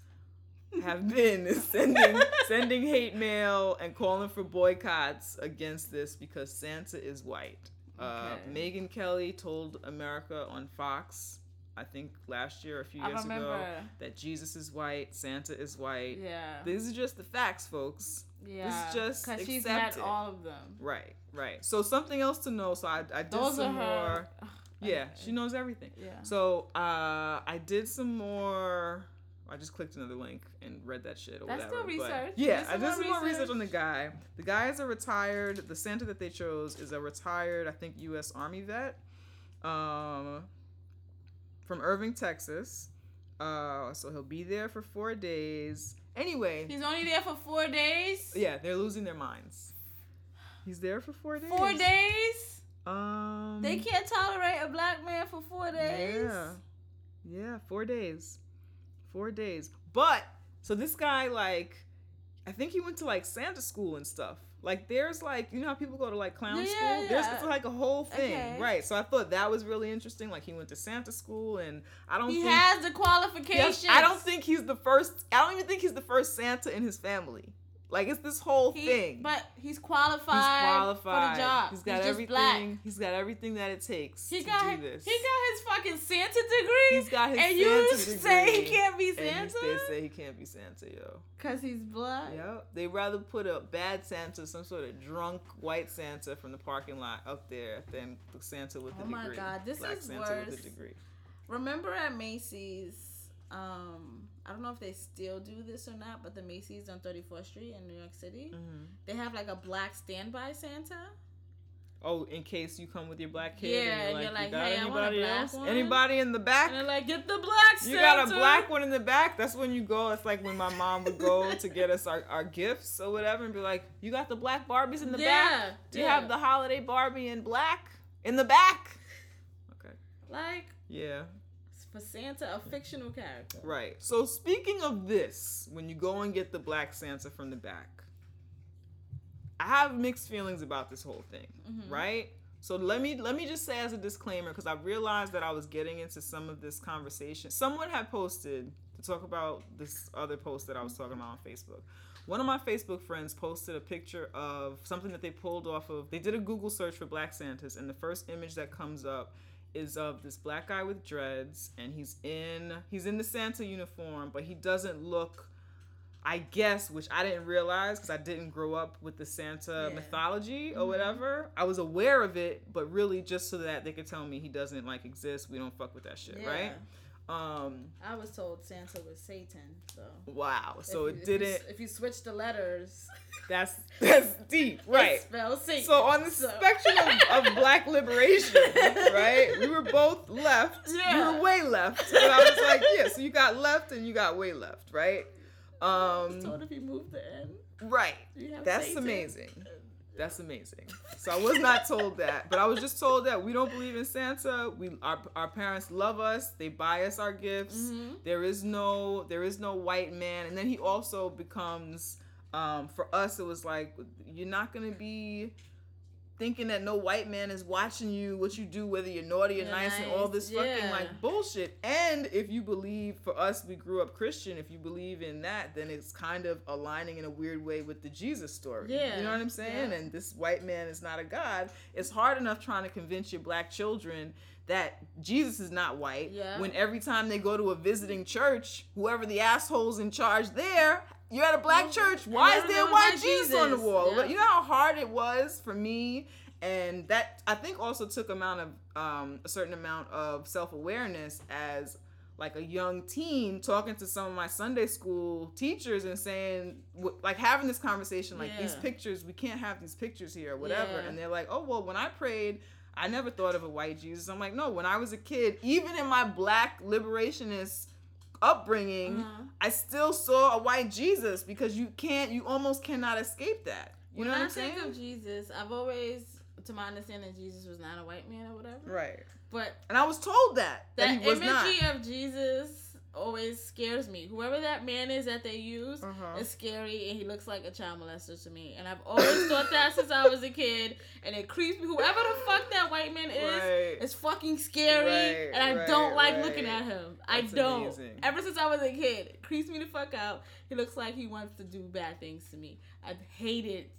have been sending sending hate mail and calling for boycotts against this because Santa is white. Uh, Megyn Kelly told America on Fox, I think last year, a few years ago, that Jesus is white, Santa is white.
Yeah.
These are just the facts, folks.
yeah.
This is just
because she's met all of them.
Right, right. So something else to know. So I, I did
Those
some more. Yeah, she knows everything.
Yeah.
So uh, I did some more. I just clicked another link and read that shit or
That's
whatever.
still
but-
research.
yeah,
Did
I
some
did
more
some more research
research.
on the guy. The guy is a retired. The Santa that they chose is a retired, I think, U.S. Army vet, um, from Irving, Texas. Uh, so he'll be there for four days. Anyway,
He's only there for four days.
yeah, they're losing their minds. He's there for four days.
Four days.
Um,
They can't tolerate a black man for four days.
Yeah. Yeah, four days. Four days. But so this guy, like, I think he went to like Santa school and stuff. Like there's like you know how people go to like clown
Yeah,
school? There's
yeah.
it's like a whole thing.
Okay.
Right. So I thought that was really interesting. Like he went to Santa school and I don't
He
think
has the qualifications.
Yes, I don't think he's the first I don't even think he's the first Santa in his family. Like it's this whole
He-
thing.
But he's qualified,
He's
qualified, for the job.
He's got
just
everything.
black.
He's got everything that it takes
He
to
got
do this.
he got his fucking Santa degree.
He's got his
and you say he can't be
and
Santa
they say he can't be Santa, yo.
because he's black.
Yep. They rather put a bad Santa, some sort of drunk white Santa from the parking lot up there than the Santa with the
Oh my. God, this
Black
is
Santa
worse.
with the degree.
Remember at Macy's, um, I don't know if they still do this or not, but the Macy's on 34th Street in New York City,
hmm
they have like a black standby Santa.
Oh, in case you come with your black kid,
Yeah,
and
and
you're
you're
like,
like,
you
"Hey, I want a
anybody
black
else?
one."
Anybody in the back?
And they're like, get the black Santa.
You got a black one in the back. That's when you go. It's like when my mom would go to get us our, our gifts or whatever, and be like, "You got the black Barbies in the
Yeah,
back. Do you have the holiday Barbie in black in the back?" Okay.
Like,
Yeah.
For Santa, a fictional character.
Right. So speaking of this, when you go and get the black Santa from the back, I have mixed feelings about this whole thing.
Mhm.
Right. So let me let me just say as a disclaimer because I realized that I was getting into some of this conversation. Someone had posted to talk about this other post that I was talking about on Facebook. One of my Facebook friends posted a picture of something that they pulled off of. They did a Google search for Black Santas, and the first image that comes up is of this black guy with dreads, and he's in he's in the Santa uniform, but he doesn't look. I guess, which I didn't realize because I didn't grow up with the Santa
Yeah.
mythology or
Mhm.
whatever. I was aware of it, but really just so that they could tell me he doesn't like exist. We don't fuck with that shit, right? Um,
I was told Santa was Satan, so.
wow. So
if
it
if
didn't.
s- If you switch the letters,
That's that's deep, right?
It spells Satan.
So on the
So-
spectrum of, of black liberation, right? We were both left.
Yeah.
We were way left. And I was like, yeah, so you got left and you got way left, right? Um
told if you move the N,
right. That's
Satan.
amazing. That's amazing. So I was not told that, but I was just told that we don't believe in Santa. We our, our parents love us. They buy us our gifts.
Mhm.
There is no there is no white man. And then he also becomes um for us it was like you're not going to be thinking that no white man is watching you what you do whether you're naughty or
You're
nice, and all
nice,
this fucking like bullshit. And if you believe for us we grew up Christian, if you believe in that, then it's kind of aligning in a weird way with the Jesus story.
Yeah,
You know what I'm saying?
yeah.
And this white man is not a god. It's hard enough trying to convince your black children that Jesus is not white
Yeah.
when every time they go to a visiting church, whoever the assholes in charge there, you're at a black
Mhm.
church. Why is there white
like
Jesus on the wall?
Yeah.
You know how hard it was for me, and that I think also took amount of um, a certain amount of self awareness as like a young teen talking to some of my Sunday school teachers and saying like having this conversation like these pictures we can't have these pictures here or whatever
Yeah.
and they're like oh well when I prayed I never thought of a white Jesus I'm like no when I was a kid even in my black liberationist upbringing
Uh-huh.
I still saw a white Jesus because you can't you almost cannot escape that you
when
know what
I
I'm saying
think of Jesus, I've always, to my understanding, Jesus was not a white man or whatever.
right
But
and I was told that that,
that
was not
imagery of Jesus always scares me. Whoever that man is that they use
Uh-huh.
is scary, and he looks like a child molester to me. And I've always thought that since I was a kid, and it creeps me. Whoever the fuck that white man is,
Right.
is fucking scary,
Right,
and I
right,
don't like looking at him. I don't.
amazing.
Ever since I was a kid, it creeps me the fuck out. He looks like he wants to do bad things to me. I've hated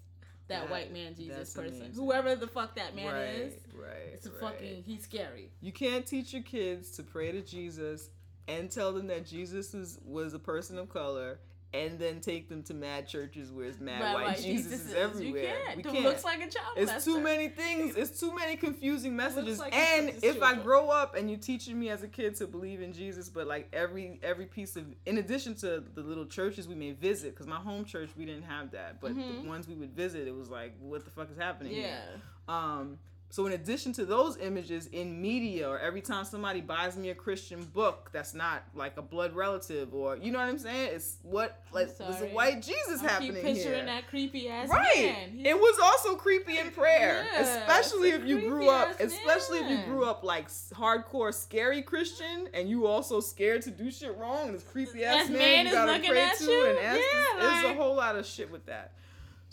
that,
That-
white man Jesus person.
amazing.
Whoever the fuck that man
right,
is,
right
it's a
right.
fucking he's scary.
You can't teach your kids to pray to Jesus and tell them that Jesus is, was a person of color and then take them to mad churches where it's mad
Right,
white
right,
Jesus is
You
everywhere.
can't.
We can't.
looks like a child
it's too many things. It's too many confusing messages.
like
and if I grow up and you're teaching me as a kid to believe in Jesus, but like every every piece of, in addition to the little churches we may visit, because my home church we didn't have that, but
Mhm.
the ones we would visit, it was like, what the fuck is happening here?
Yeah.
Um, so in addition to those images in media, or every time somebody buys me a Christian book that's not like a blood relative, or you know what I'm saying, it's what like there's a white Jesus
I
happening
keep picturing
here.
that creepy ass
Right.
man.
It was also creepy in prayer,
Yeah,
especially if you grew up, especially if you grew up like hardcore scary Christian, and you also scared to do shit wrong. This creepy ass man,
man
you
is
gotta
looking
pray
at
to
you?
and ask.
Yeah,
there's a whole lot of shit with that.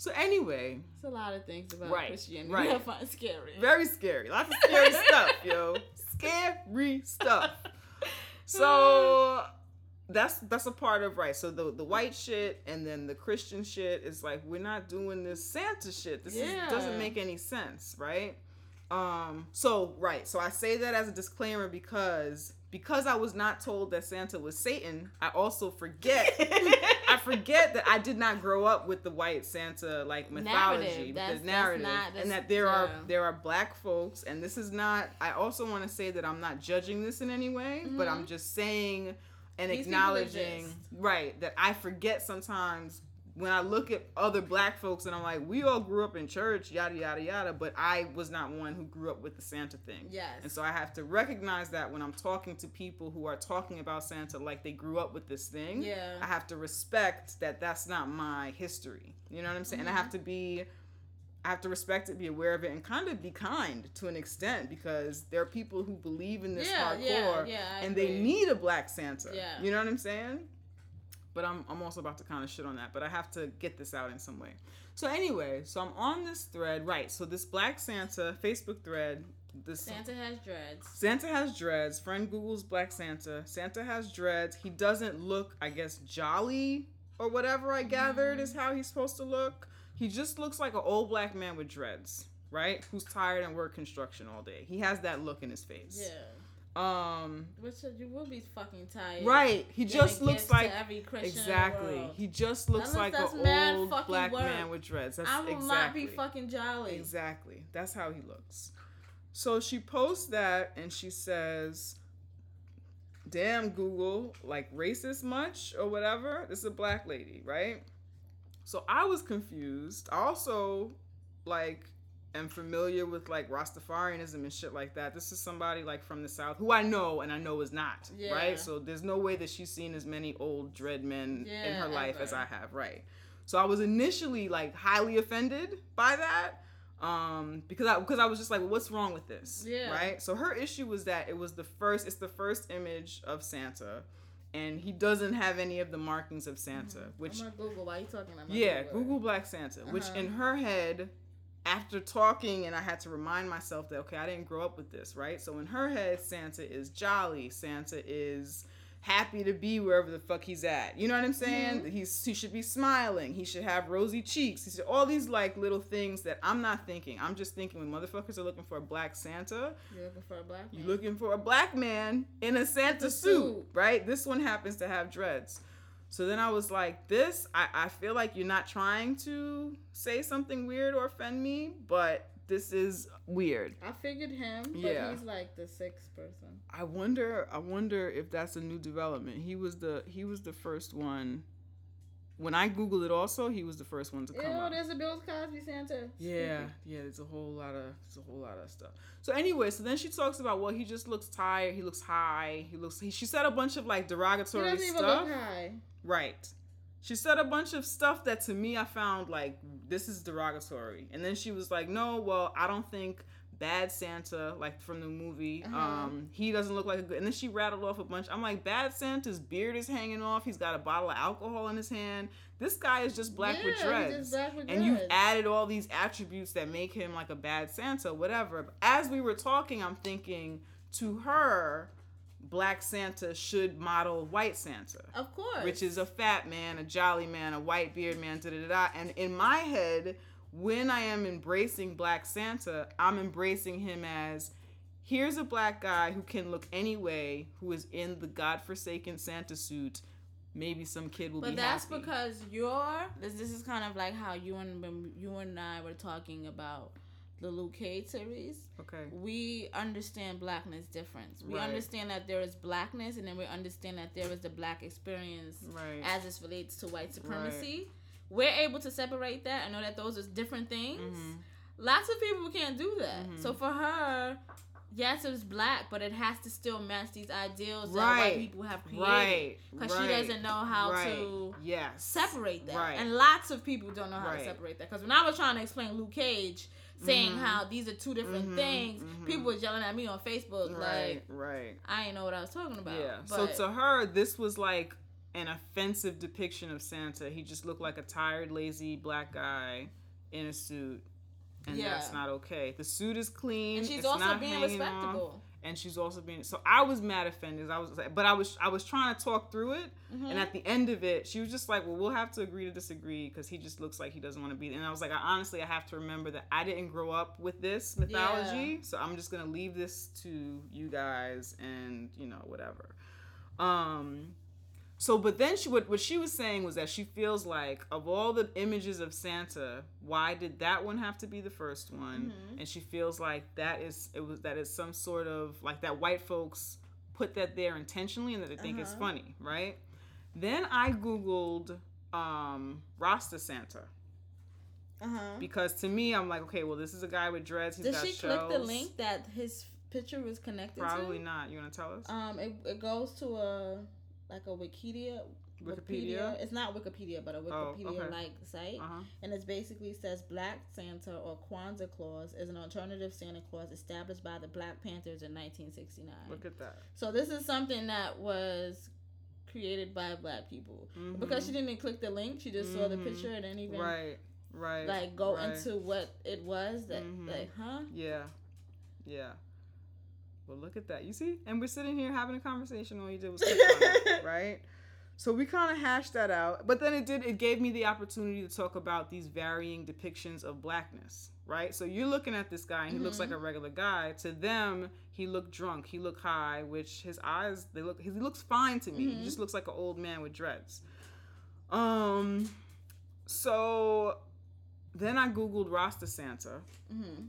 So anyway,
It's a lot of things about
Right,
Christianity
right.
I find scary.
very scary. Lots of scary stuff, yo. Scary stuff. So that's that's a part of right. So the the white shit and then the Christian shit is like we're not doing this Santa shit. This is,
Yeah.
doesn't make any sense, right? Um. So right. So I say that as a disclaimer because because I was not told that Santa was Satan. I also forget. I forget that I did not grow up with the white Santa like mythology,
Narrative. That's-
the narrative,
not-
and that there are there are black folks, and this is not. I also want to say that I'm not judging this in any way, but I'm just saying and
Mm-hmm. These
acknowledging right that I forget sometimes when I look at other black folks and I'm like, we all grew up in church, yada yada yada, but I was not one who grew up with the Santa thing.
Yes.
And so I have to recognize that when I'm talking to people who are talking about Santa like they grew up with this thing.
Yeah.
I have to respect that that's not my history. You know what I'm saying? And I have
Mm-hmm.
to be I have to respect it, be aware of it, and kind of be kind to an extent because there are people who believe in this
Yeah, yeah,
hardcore
yeah, I
and they need a black Santa.
Yeah.
You know what I'm saying? But I'm, I'm also about to kind of shit on that, but I have to get this out in some way. So anyway, so I'm on this thread, right? So this Black Santa Facebook thread, this
Santa has dreads.
Santa has dreads. Friend Google's Black Santa. Santa has dreads. He doesn't look, I guess, jolly or whatever I gathered mm-hmm. is how he's supposed to look. He just looks like an old black man with dreads, right? Who's tired and work construction all day. He has that look in his face.
Yeah.
Um,
Which you will be fucking tired.
right. He just looks like
every Christian
exactly. He just looks like an old black
work.
man with dreads. That's
I will
exactly.
not be fucking jolly.
Exactly. That's how he looks. So she posts that and she says, Damn, Google, like racist much or whatever? This is a black lady, right? So I was confused. I also, like, am familiar with like Rastafarianism and shit like that. This is somebody like from the South who I know and I know is not,
Yeah.
right? So there's no way that she's seen as many old dread men in
Yeah,
her life as. I have, right? So I was initially like highly offended by that. Um, because I because I was just like, what's wrong with this?
Yeah.
Right. So her issue was that it was the first. It's the first image of Santa, and he doesn't have any of the markings of Santa. Which
I'm Google. Why you talking? I'm
yeah, Google Black Santa. Which
Uh-huh.
in her head, after talking, and I had to remind myself that okay, I didn't grow up with this, right? So in her head, Santa is jolly. Santa is happy to be wherever the fuck he's at. You know what I'm saying? Mm-hmm. He's he should be smiling. He should have rosy cheeks. He should all these like little things that I'm not thinking. I'm just thinking when motherfuckers are looking for a black Santa,
You're looking for a black
you're looking for a black man in a Santa suit,
suit.
right? This one happens to have dreads. So then I was like, this, I, I feel like you're not trying to say something weird or offend me, but this is weird.
I figured him, but
Yeah.
he's like the sixth person.
I wonder I wonder if that's a new development. He was the he was the first one when I googled it also, he was the first one to come up.
there's a Bill Cosby Santa.
Yeah, yeah, there's a whole lot of there's a whole lot of stuff. So anyway, so then she talks about well, he just looks tired, he looks high, he looks he, she said a bunch of like
He
derogatory
doesn't even
stuff.
look high.
Right. She said a bunch of stuff that to me I found like this is derogatory. And then she was like, "No, well, I don't think Bad Santa like from the movie
Uh-huh.
um he doesn't look like a good." And then she rattled off a bunch. I'm like, "Bad Santa's beard is hanging off. He's got a bottle of alcohol in his hand. This guy is just black
yeah,
with dreads."
black with
and you've added all these attributes that make him like a bad Santa, whatever. But as we were talking, I'm thinking to her, Black Santa should model White Santa
Of course.
which is a fat man, a jolly man, a white beard man, da da da. da. And in my head, when I am embracing Black Santa, I'm embracing him as here's a black guy who can look any way, who is in the godforsaken Santa suit. Maybe some kid will
But
be But
that's
happy.
because you're. This, this is kind of like how you and you and I were talking about the Luke Cage series.
okay,
We understand blackness difference. We
Right.
understand that there is blackness, and then we understand that there is the black experience
right,
as it relates to white supremacy. We're able to separate that and know that those are different things.
Mhm.
Lots of people can't do that.
Mhm.
So for her, yes, it's black, but it has to still match these ideals that white people have created. Because
right,
she doesn't know how
right.
to
yes
separate that.
Right.
And lots of people don't know how
Right.
to separate that. Because when I was trying to explain Luke Cage, saying
Mhm.
how these are two different
Mhm,
things,
mhm.
people were yelling at me on Facebook
right,
like,
right.
I didn't know what I was talking about.
Yeah. So to her, this was like an offensive depiction of Santa. He just looked like a tired, lazy black guy in a suit. And
Yeah.
that's not okay. The suit is clean.
and she's
it's
also
not
being respectable.
and she's also being so I was mad offended. I was but I was I was trying to talk through it
Mm-hmm.
and at the end of it she was just like, "Well, we'll have to agree to disagree because he just looks like he doesn't want to be." there." And I was like, I, "Honestly, I have to remember that I didn't grow up with this mythology, so I'm just going to leave this to you guys and, you know, whatever." Um so, but then she what what she was saying was that she feels like of all the images of Santa, why did that one have to be the first one? And she feels like that is it was that is some sort of like that white folks put that there intentionally and that they think it's funny, right? Then I googled um Rasta Santa
Uh huh.
because to me I'm like, okay, well this is a guy with dreads. He's
Did
got
she click the link that his picture was connected
Probably
to?
not. You want to tell us?
Um, it, it goes to a like a Wikipedia.
Wikipedia?
It's not Wikipedia, but a
Oh, okay.
Wikipedia like site,
Uh huh.
and it basically says Black Santa or Kwanzaa Claus is an alternative Santa Claus established by the Black Panthers in 1969.
Look at that.
So this is something that was created by Black people.
Mhm.
Because she didn't click the link, she just saw the
Mhm.
picture and didn't even
Right. Right.
like go
right.
into what it was. That
Mhm.
like, huh?
Yeah. Yeah. Well, look at that. You see? And we're sitting here having a conversation. All you did was click on it, right? So we kind of hashed that out. But then it did, it gave me the opportunity to talk about these varying depictions of blackness, right? So you're looking at this guy and he looks like a regular guy. To them, he looked drunk, he looked high, which his eyes, they look, he looks fine to me. He just looks like an old man with dreads. Um, so then I Googled Rasta Santa.
hmm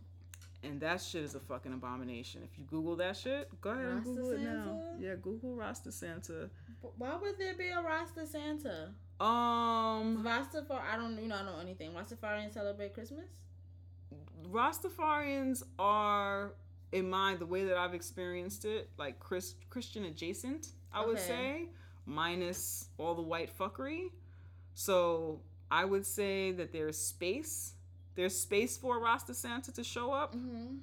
And that shit is a fucking abomination. If you Google that shit, go ahead and
Rasta
Google it now. Yeah, Google Rasta Santa.
Why would there be a Rasta Santa?
Um,
Rastafari, I don't, you know, I don't know anything. Rastafarians celebrate Christmas.
Rastafarians are, in my the way that I've experienced it, like Chris Christian adjacent. I would say, minus all the white fuckery. So I would say that there's space. There's space for Rasta Santa to show up,
Mm-hmm.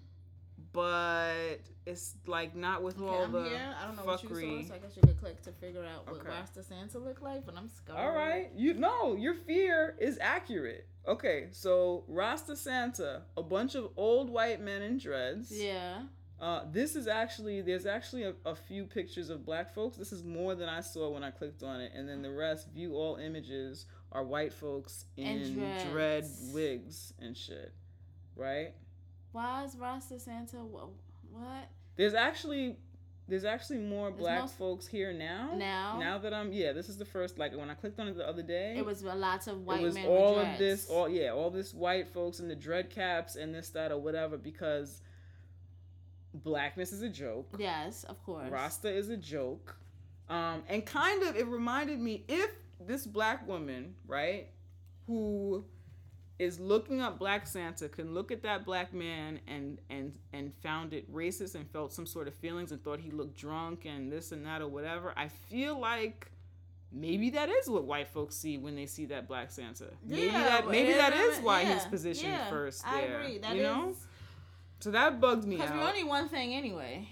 but it's like not with
Okay,
all
I'm
the
here. I don't know what you
fuckery.
saw, so I guess you could click to figure out what
Okay.
Rasta Santa look like. But I'm scared.
All right, you know your fear is accurate. Okay, so Rasta Santa, a bunch of old white men in dreads.
Yeah.
Uh, this is actually there's actually a, a few pictures of black folks. This is more than I saw when I clicked on it, and then the rest view all images are white folks in
dreads.
dread wigs and shit, right?
Why is Rasta Santa? What?
There's actually there's actually more black
most-
folks here now.
Now?
now that I'm yeah, this is the first like when I clicked on it the other day.
It was lots of white
it was
men
all of this all yeah all this white folks in the dread caps and this that or whatever because blackness is a joke
Yes, of course.
rasta is a joke um and kind of it reminded me if this black woman right who is looking up black santa can look at that black man and and and found it racist and felt some sort of feelings and thought he looked drunk and this and that or whatever i feel like maybe that is what white folks see when they see that black santa
Yeah,
maybe
that
maybe that
is-
is why
yeah,
he's positioned
yeah,
first
I
there
agree. That
you know so that bugged me
Because we're only one thing anyway.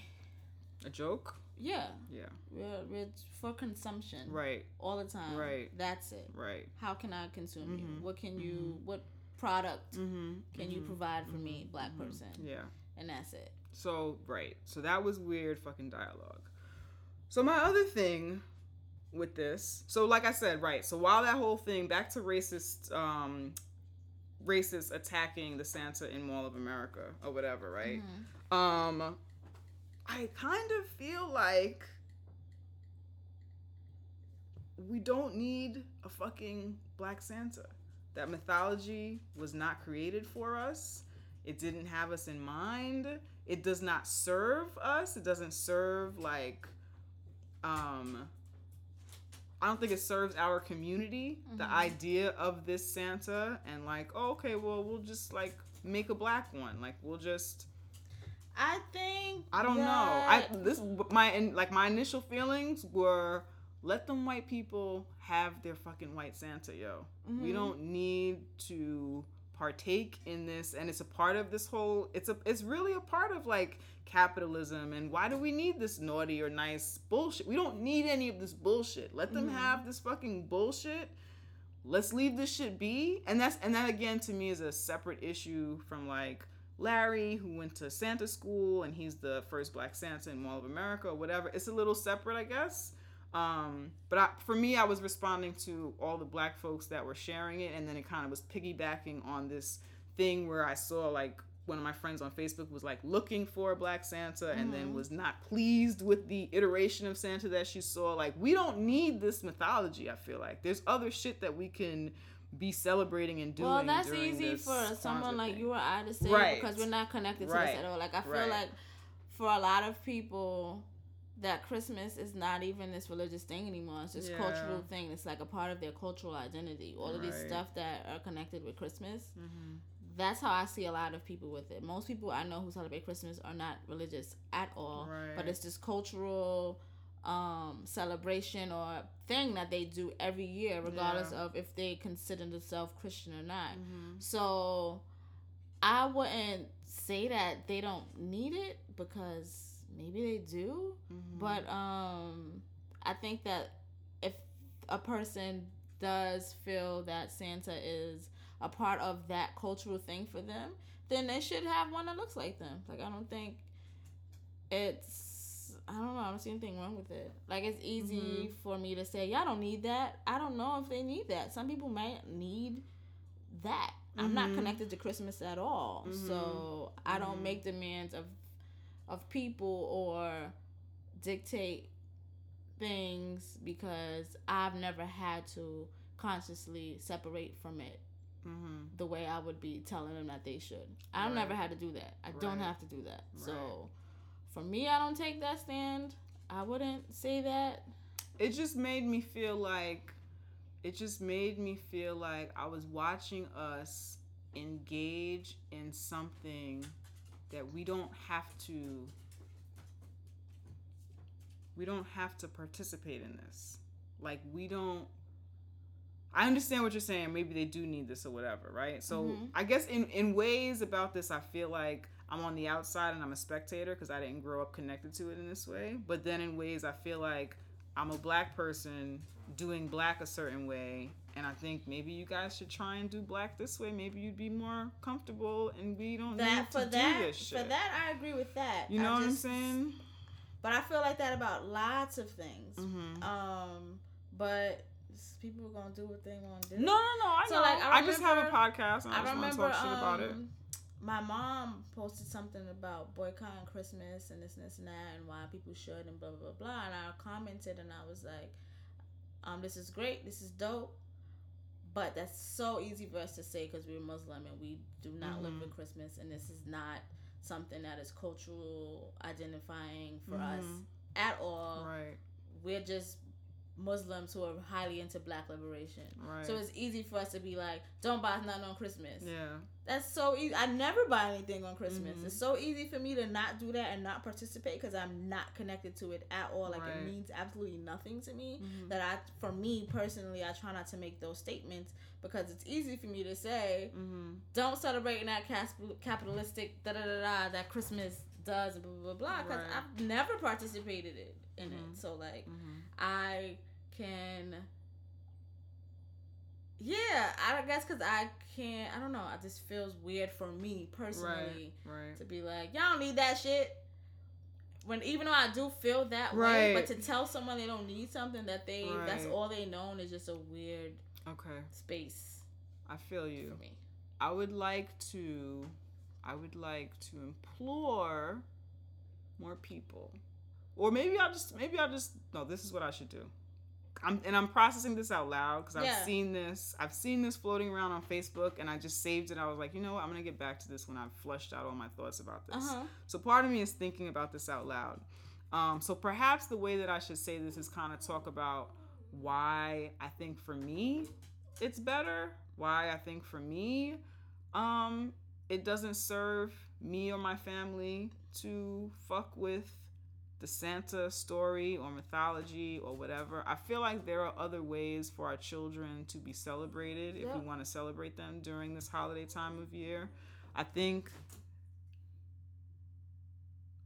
a joke
Yeah.
yeah
We're, we're for consumption.
right
All the time.
Right.
That's it.
right
How can I consume you?
Mhm.
What can you, what product
mm-hmm.
can you provide for me, black person?
yeah
And that's it.
So right. So that was weird fucking dialogue. So my other thing with this, so like I said, right. So while that whole thing back to racist um racists attacking the Santa in Mall of America or whatever, right?
Mhm.
Um I kind of feel like we don't need a fucking black Santa. That mythology was not created for us. It didn't have us in mind. It does not serve us. It doesn't serve like um I don't think it serves our community. The
Mhm.
idea of this Santa and like, oh, okay, well, we'll just like make a black one. Like we'll just
I think.
I don't know. I this my and like my initial feelings were let them white people have their fucking white Santa, yo. We
Mhm.
don't need to partake in this and it's a part of this whole it's a it's really a part of like capitalism and why do we need this naughty or nice bullshit? We don't need any of this bullshit. Let them
Mhm.
have this fucking bullshit. Let's leave this shit be. And that's and that again to me is a separate issue from like Larry who went to Santa school and he's the first black Santa in Mall of America or whatever. It's a little separate, I guess. Um, but I, for me, I was responding to all the black folks that were sharing it, and then it kind of was piggybacking on this thing where I saw like one of my friends on Facebook was like looking for a black Santa and then was not pleased with the iteration of Santa that she saw. Like, we don't need this mythology, I feel like. There's other shit that we can be celebrating and doing.
Well, that's easy for someone like
thing.
you or I to say
Right.
because we're not connected to
Right.
this at all. Like I feel
Right.
like for a lot of people that Christmas is not even this religious thing anymore. It's just
Yeah.
cultural thing. It's like a part of their cultural identity. All of these stuff that are connected with Christmas.
Mhm.
That's how I see a lot of people with it. Most people I know who celebrate Christmas are not religious at all.
Right.
But it's just cultural um celebration or thing that they do every year regardless
Yeah.
of if they consider themselves Christian or not.
Mhm.
So I wouldn't say that they don't need it because maybe they do.
Mhm.
But um I think that if a person does feel that Santa is a part of that cultural thing for them, then they should have one that looks like them. Like I don't think it's I don't know, I don't see anything wrong with it. Like it's easy for me to say, Y'all don't need that. I don't know if they need that. Some people might need that. I'm not
Mhm.
connected to Christmas at all. So I don't make demands of of people or dictate things because I've never had to consciously separate from it
Mhm.
the way I would be telling them that they should. I've
Right.
never had to do that. I don't have to do that. So
Right.
For me, I don't take that stand. I wouldn't say that.
it just made me feel like it just made me feel like I was watching us engage in something that we don't have to we don't have to participate in this. Like we don't I understand what you're saying. Maybe they do need this or whatever, right? So
Mhm.
I guess in in ways about this, I feel like I'm on the outside and I'm a spectator because I didn't grow up connected to it in this way. But then in ways, I feel like I'm a black person doing black a certain way, and I think maybe you guys should try and do black this way. Maybe you'd be more comfortable, and we don't
That
need
for
to
that
do this shit.
for that I agree with that.
you
I
know what I'm saying?
But I feel like that about lots of things.
Mhm.
Um, but people are gonna do what they want to do.
No, no, no. I
So,
know.
like, I
I, just have a podcast, and I,
I
just want to talk shit about it.
My mom posted something about boycotting Christmas and this and this and that and why people should and blah blah blah blah. And I commented and I was like, um, "This is great. This is dope." But that's so easy for us to say because we're Muslim and we do not live
Mhm.
with Christmas, and this is not something that is cultural identifying for us
Mhm.
at all.
Right,
We're just Muslims who are highly into Black liberation.
right.
So it's easy for us to be like, don't buy nothing on Christmas.
yeah.
That's so easy. I never buy anything on Christmas.
Mhm.
It's so easy for me to not do that and not participate because I'm not connected to it at all. Like
Right.
it means absolutely nothing to me.
Mhm.
That I, for me personally, I try not to make those statements because it's easy for me to say,
Mhm.
don't celebrate in that capitalistic da da da da that Christmas does blah blah blah. Because
Right.
I've never participated in
Mhm.
it. So like.
Mhm.
I can. Yeah, I guess because I can't. I don't know. It just feels weird for me personally
Right.
to be like, y'all don't need that shit. When even though I do feel that way, but to tell someone they don't need something that they that's all they know is just a weird
Okay.
space
I feel you for
me.
I would like to I would like to implore more people. Or maybe I'll just maybe I'll just no, this is what I should do. I'm and I'm processing this out loud because I've
Yeah.
seen this. I've seen this floating around on Facebook and I just saved it. I was like, you know what, I'm gonna get back to this when I've flushed out all my thoughts about this.
Uh huh.
So part of me is thinking about this out loud. Um, so perhaps the way that I should say this is kind of talk about why I think for me it's better. Why I think for me um, it doesn't serve me or my family to fuck with the Santa story or mythology or whatever. I feel like there are other ways for our children to be celebrated if we want to celebrate them during this holiday time of year. I think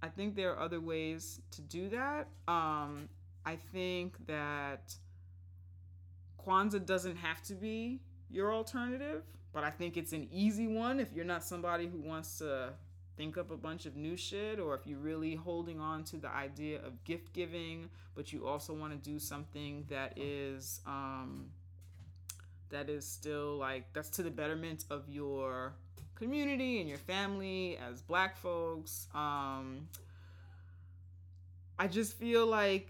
I think there are other ways to do that. Um, I think that Kwanzaa doesn't have to be your alternative but I think it's an easy one if you're not somebody who wants to think up a bunch of new shit or if you're really holding on to the idea of gift giving but you also want to do something that is um that is still like that's to the betterment of your community and your family as black folks um i just feel like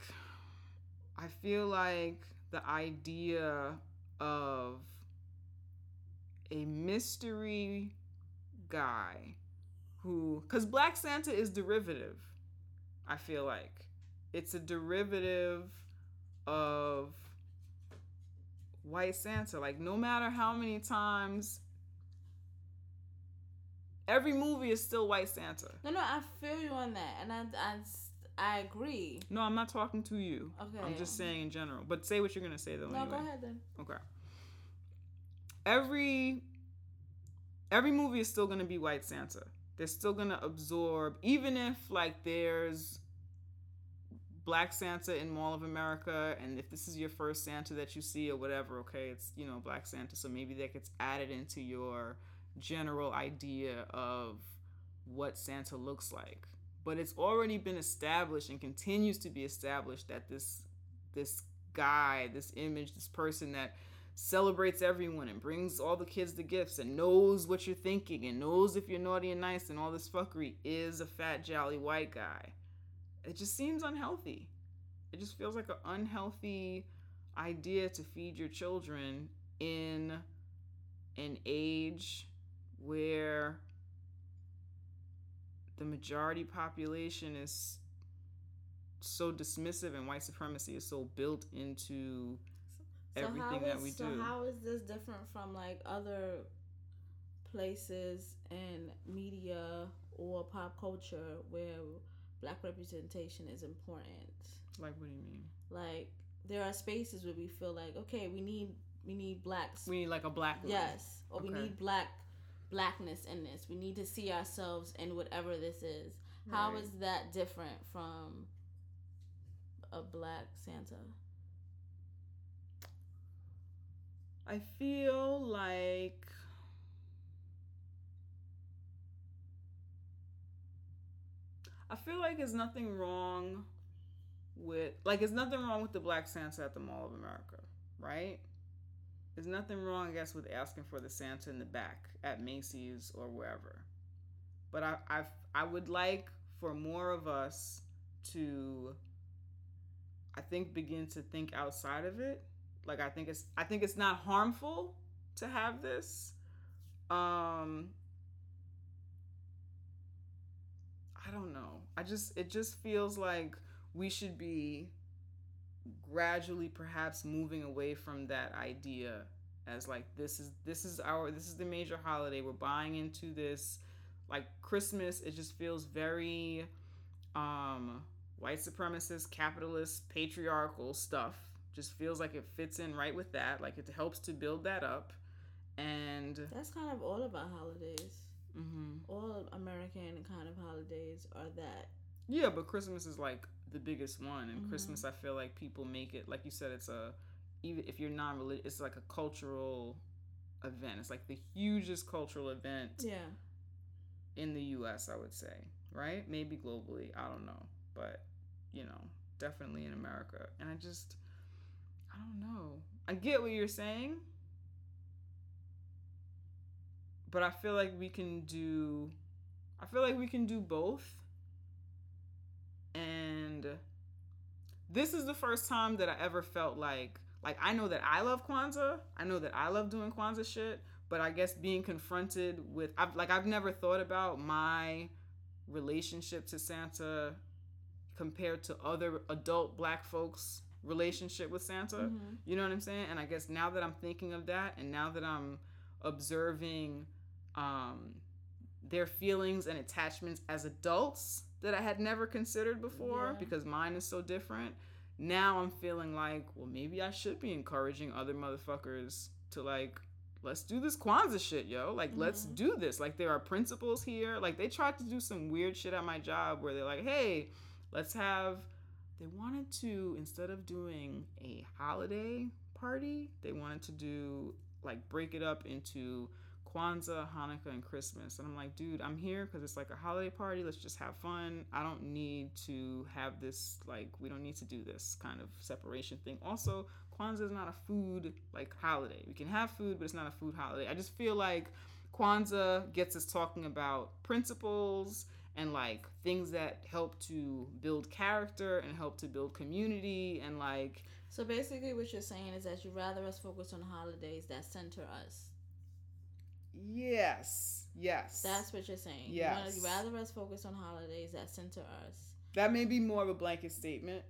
i feel like the idea of a mystery guy who because black santa is derivative i feel like it's a derivative of white santa like no matter how many times every movie is still white santa
No, no, I feel you on that, and I, I, I agree.
no i'm not talking to you
Okay.
i'm just saying in general but say what you're gonna say though
No,
anyway.
go ahead then.
Okay. Every every movie is still gonna be White Santa. They're still gonna absorb, even if like there's Black Santa in Mall of America, and if this is your first Santa that you see or whatever, okay, it's you know Black Santa, so maybe that gets added into your general idea of what Santa looks like. But it's already been established and continues to be established that this this guy, this image, this person that celebrates everyone and brings all the kids the gifts and knows what you're thinking and knows if you're naughty and nice and all this fuckery is a fat jolly white guy. It just seems unhealthy. It just feels like an unhealthy idea to feed your children in an age where the majority population is so dismissive and white supremacy is so built into everything
how
that we
so
do.
how is this different from like other places in media or pop culture where black representation is important?
like what do you mean?
Like there are spaces where we feel like, okay, we need we need blacks.
We need like a black
yes, or we need black blackness in this. We need to see ourselves in whatever this is. How is that different from a black Santa?
I feel like I feel like there's nothing wrong with like there's nothing wrong with the black Santa at the Mall of America, right? There's nothing wrong, I guess, with asking for the Santa in the back at Macy's or wherever. But I I I would like for more of us to I think begin to think outside of it like i think it's i think it's not harmful to have this. Um i don't know. I just it just feels like we should be gradually perhaps moving away from that idea as like this is this is our this is the major holiday. We're buying into this. Like christmas it just feels very um white supremacist capitalist patriarchal stuff just feels like it fits in right with that like it helps to build that up and
That's kind of all of our holidays.
mhm.
All American kind of holidays are that.
yeah but christmas is like the biggest one and
Mhm.
christmas i feel like people make it like you said it's a even if you're non-religious it's like a cultural event it's like the hugest cultural event
Yeah.
in the us i would say right maybe globally i don't know but you know definitely in america and i just i don't know. I get what you're saying. But i feel like we can do i feel like we can do both. And this is the first time that i ever felt like like i know that i love kwanzaa. I know that i love doing kwanzaa shit. But i guess being confronted with I've, like i've never thought about my relationship to santa compared to other adult black folks relationship with santa
Mhm.
you know what i'm saying and i guess now that i'm thinking of that and now that i'm observing um their feelings and attachments as adults that i had never considered before
Yeah.
because mine is so different now i'm feeling like well maybe i should be encouraging other motherfuckers to like let's do this kwanzaa shit yo like let's
Mhm.
do this like there are principles here like they tried to do some weird shit at my job where they're like hey let's have they wanted to instead of doing a holiday party they wanted to do like break it up into Kwanzaa, Hanukkah, and Christmas. And I'm like, dude, I'm here because it's like a holiday party. Let's just have fun. I don't need to have this, like, we don't need to do this kind of separation thing. Also, Kwanzaa is not a food, like, holiday. We can have food, but it's not a food holiday. I just feel like Kwanzaa gets us talking about principles and, like, things that help to build character and help to build community and, like,
So basically, what you're saying is that you'd rather us focus on holidays that center us.
yes, yes.
That's what you're saying. You
Yes.
You'd rather us focus on holidays that center us.
that may be more of a blanket statement,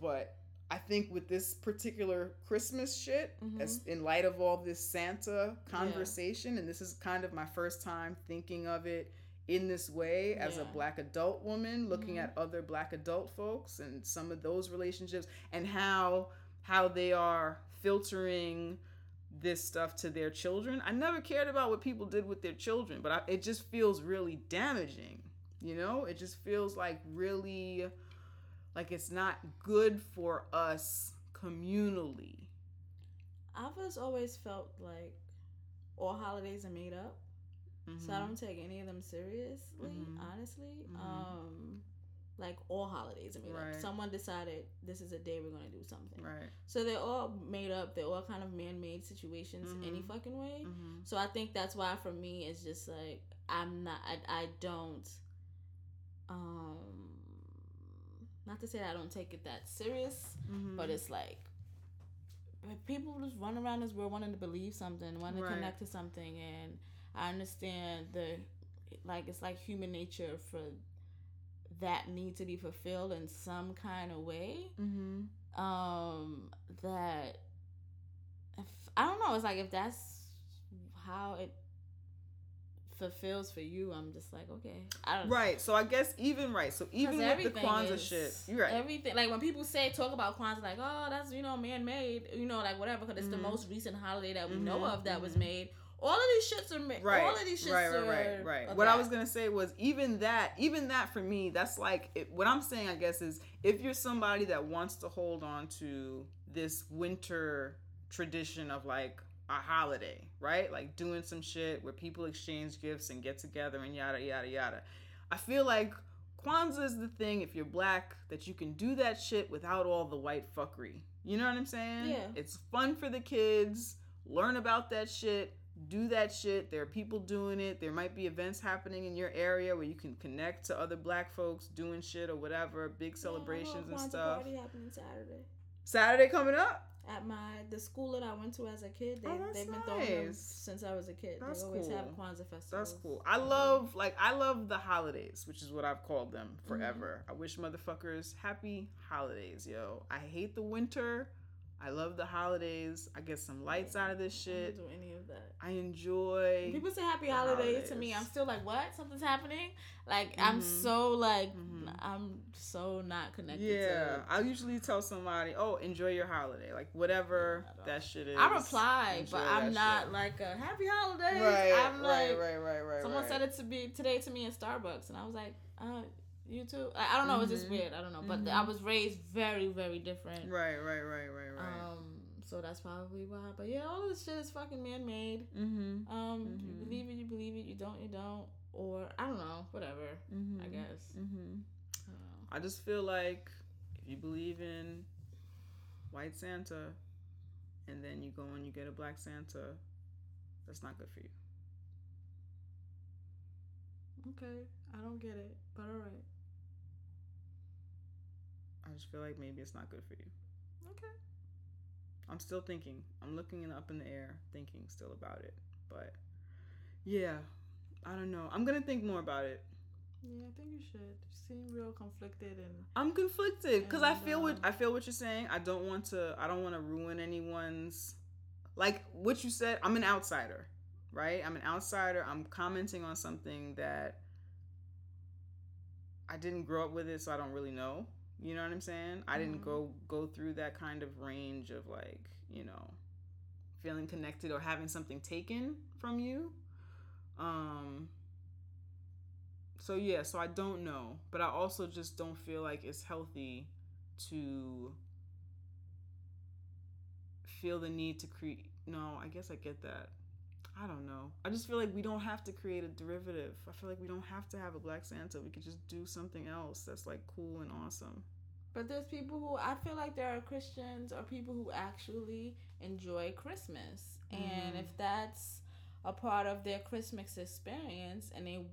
but I think with this particular Christmas shit,
Mhm.
as in light of all this Santa conversation, and this is kind of my first time thinking of it in this way as a black adult woman looking
Mhm.
at other black adult folks and some of those relationships and how how they are filtering this stuff to their children. I never cared about what people did with their children, but I, it just feels really damaging. You know, it just feels like really like it's not good for us communally.
I've always felt like all holidays are made up, so I don't take any of them seriously.
Mhm.
Honestly,
Mhm.
um, like all holidays are made
Right.
up. Someone decided this is a day we're gonna do something.
Right.
So they're all made up. They're all kind of man-made situations any
Mhm.
fucking way.
Mm-hmm.
So I think that's why for me it's just like I'm not I, I don't um not to say that I don't take it that serious,
Mm-hmm.
but it's like people just run around this world wanting to believe something, wanting
Right.
to connect to something and I understand the like it's like human nature for that need to be fulfilled in some kind of way
mm-hmm.
um that if, I don't know. It's like if that's how it fulfills for you, I'm just like okay. I don't
Right. So I guess even right. So even with the Kwanzaa
is-
shit, you're right.
Everything like when people say talk about Kwanzaa, like oh that's you know man made, you know like whatever, because it's the
Mhm.
most recent holiday that we know
Mhm,
of that was
mhm.
made. All of these shits are made.
right.
All of these shits
right,
are
right, right, right.
of
What I was gonna say was even that, even that for me, that's like it, what I'm saying. I guess is if you're somebody that wants to hold on to this winter tradition of like a holiday, right? Like doing some shit where people exchange gifts and get together and yada yada yada. I feel like Kwanzaa is the thing if you're black that you can do that shit without all the white fuckery. You know what I'm saying?
Yeah.
It's fun for the kids. Learn about that shit. Do that shit. There are people doing it. There might be events happening in your area where you can connect to other black folks doing shit or whatever, big celebrations
yeah,
and stuff.
Party happening Saturday
Saturday coming up.
at my the school that I went to as a kid. they
oh,
they've been throwing them since I was a kid.
That's
they always have. Kwanzaa festivals.
That's cool. I love like I love the holidays, which is what I've called them mm-hmm. forever. I wish motherfuckers happy holidays, yo. I hate the winter. I love the holidays. I get some lights out of this
I
shit.
do any of that.
I enjoy.
When people say happy
the
holidays, to me. I'm still like, what? Something's happening? Like, I'm
Mhm.
so like,
Mhm.
I'm so not connected
Yeah. I usually tell somebody, "Oh, enjoy your holiday," like whatever that shit is.
I reply, but I'm not
shit.
like a happy holidays.
right,
I'm
right,
like,
right, right, right.
someone
right.
said it to be today to me in Starbucks, and I was like, uh, you too. I, I don't know. It's just
Mhm.
weird. I don't know, but
Mhm.
I was raised very, very different.
Right, right, right, right, right.
Um, so that's probably why. But yeah, all this shit is fucking man made.
mm-hmm.
Um, you
Mhm.
believe it, you believe it. You don't, you don't. Or I don't know, whatever.
Mm-hmm.
I guess.
Mm-hmm.
I.
I just feel like if you believe in white Santa, and then you go and you get a black Santa, that's not good for you.
Okay, I don't get it, but all right.
I just feel like maybe it's not good for you.
Okay.
I'm still thinking. I'm looking up in the air, thinking still about it. But yeah, I don't know. I'm gonna think more about it.
Yeah, I think you should. You seem real conflicted and
I'm conflicted because I feel what
um,
I feel what you're saying. I don't want to. I don't want to ruin anyone's. Like what you said. I'm an outsider, right? I'm an outsider. I'm commenting on something that I didn't grow up with it, so I don't really know. You know what I'm saying? I didn't
Mhm.
go go through that kind of range of like you know feeling connected or having something taken from you. Um. So yeah, so I don't know, but I also just don't feel like it's healthy to feel the need to create. No, I guess I get that. I don't know. I just feel like we don't have to create a derivative. I feel like we don't have to have a Black Santa. We could just do something else that's like cool and awesome.
But there's people who I feel like there are Christians or people who actually enjoy Christmas. And
Mhm.
if that's a part of their Christmas experience and they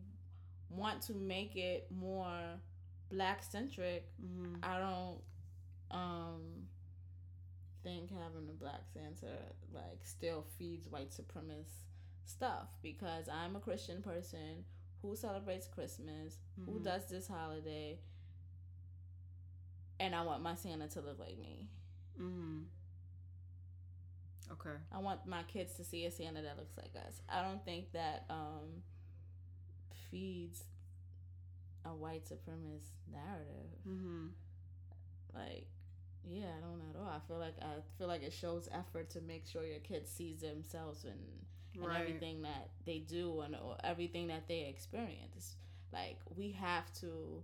want to make it more black centric,
Mm-hmm.
I don't um think having a black Santa like still feeds white supremacist stuff because I'm a Christian person who celebrates Christmas, who
Mhm.
does this holiday, and I want my Santa to look like me.
Mm-hmm. Okay.
I want my kids to see a Santa that looks like us. I don't think that um feeds a white supremacist narrative.
Mm-hmm.
like yeah i don't at all i feel like i feel like it shows effort to make sure your kid sees themselves and, and everything that they do and or everything that they experience. Like we have to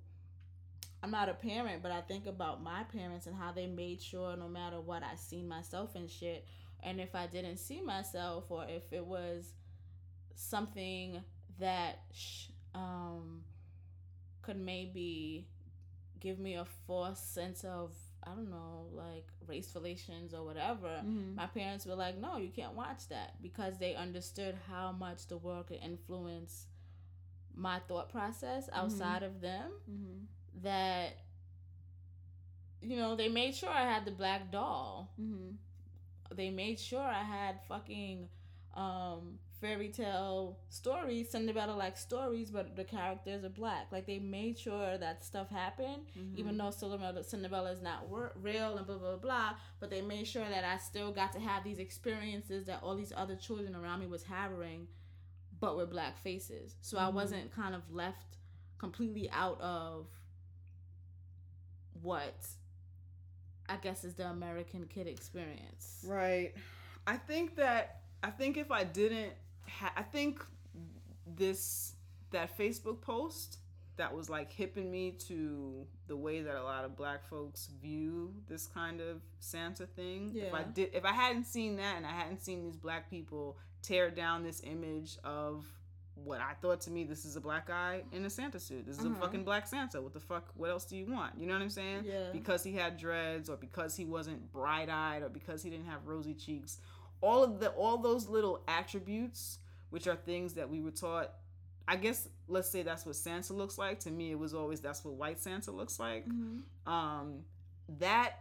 i'm not a parent but i think about my parents and how they made sure no matter what i seen myself in shit. And if i didn't see myself or if it was something that sh- um could maybe give me a false sense of I don't know, like race relations or whatever.
Mm-hmm.
My parents were like, "No, you can't watch that," because they understood how much the world could influence my thought process outside of them.
Mm-hmm.
That you know, they made sure I had the black doll.
Mm-hmm.
They made sure I had fucking um fairy tale stories, Cinderella like stories, but the characters are black. Like they made sure that stuff happened,
Mm-hmm.
even though Cinderella, Cinderella is not wor- real and blah blah blah. But they made sure that I still got to have these experiences that all these other children around me was having, but with black faces. So I
Mhm.
wasn't kind of left completely out of what I guess is the American kid experience.
Right. I think that I think if I didn't, ha- I think this that Facebook post that was like hipping me to the way that a lot of black folks view this kind of Santa thing. Yeah. If I did, if I hadn't seen that and I hadn't seen these black people tear down this image of what I thought to me this is a black guy in a Santa suit. This is a
Uh-huh.
fucking black Santa. What the fuck? What else do you want? You know what I'm saying?
Yeah.
because he had dreads or because he wasn't bright eyed or because he didn't have rosy cheeks. All of the all those little attributes, which are things that we were taught. I guess let's say that's what Santa looks like. To me, it was always that's what white Santa looks like.
Mm-hmm.
Um, that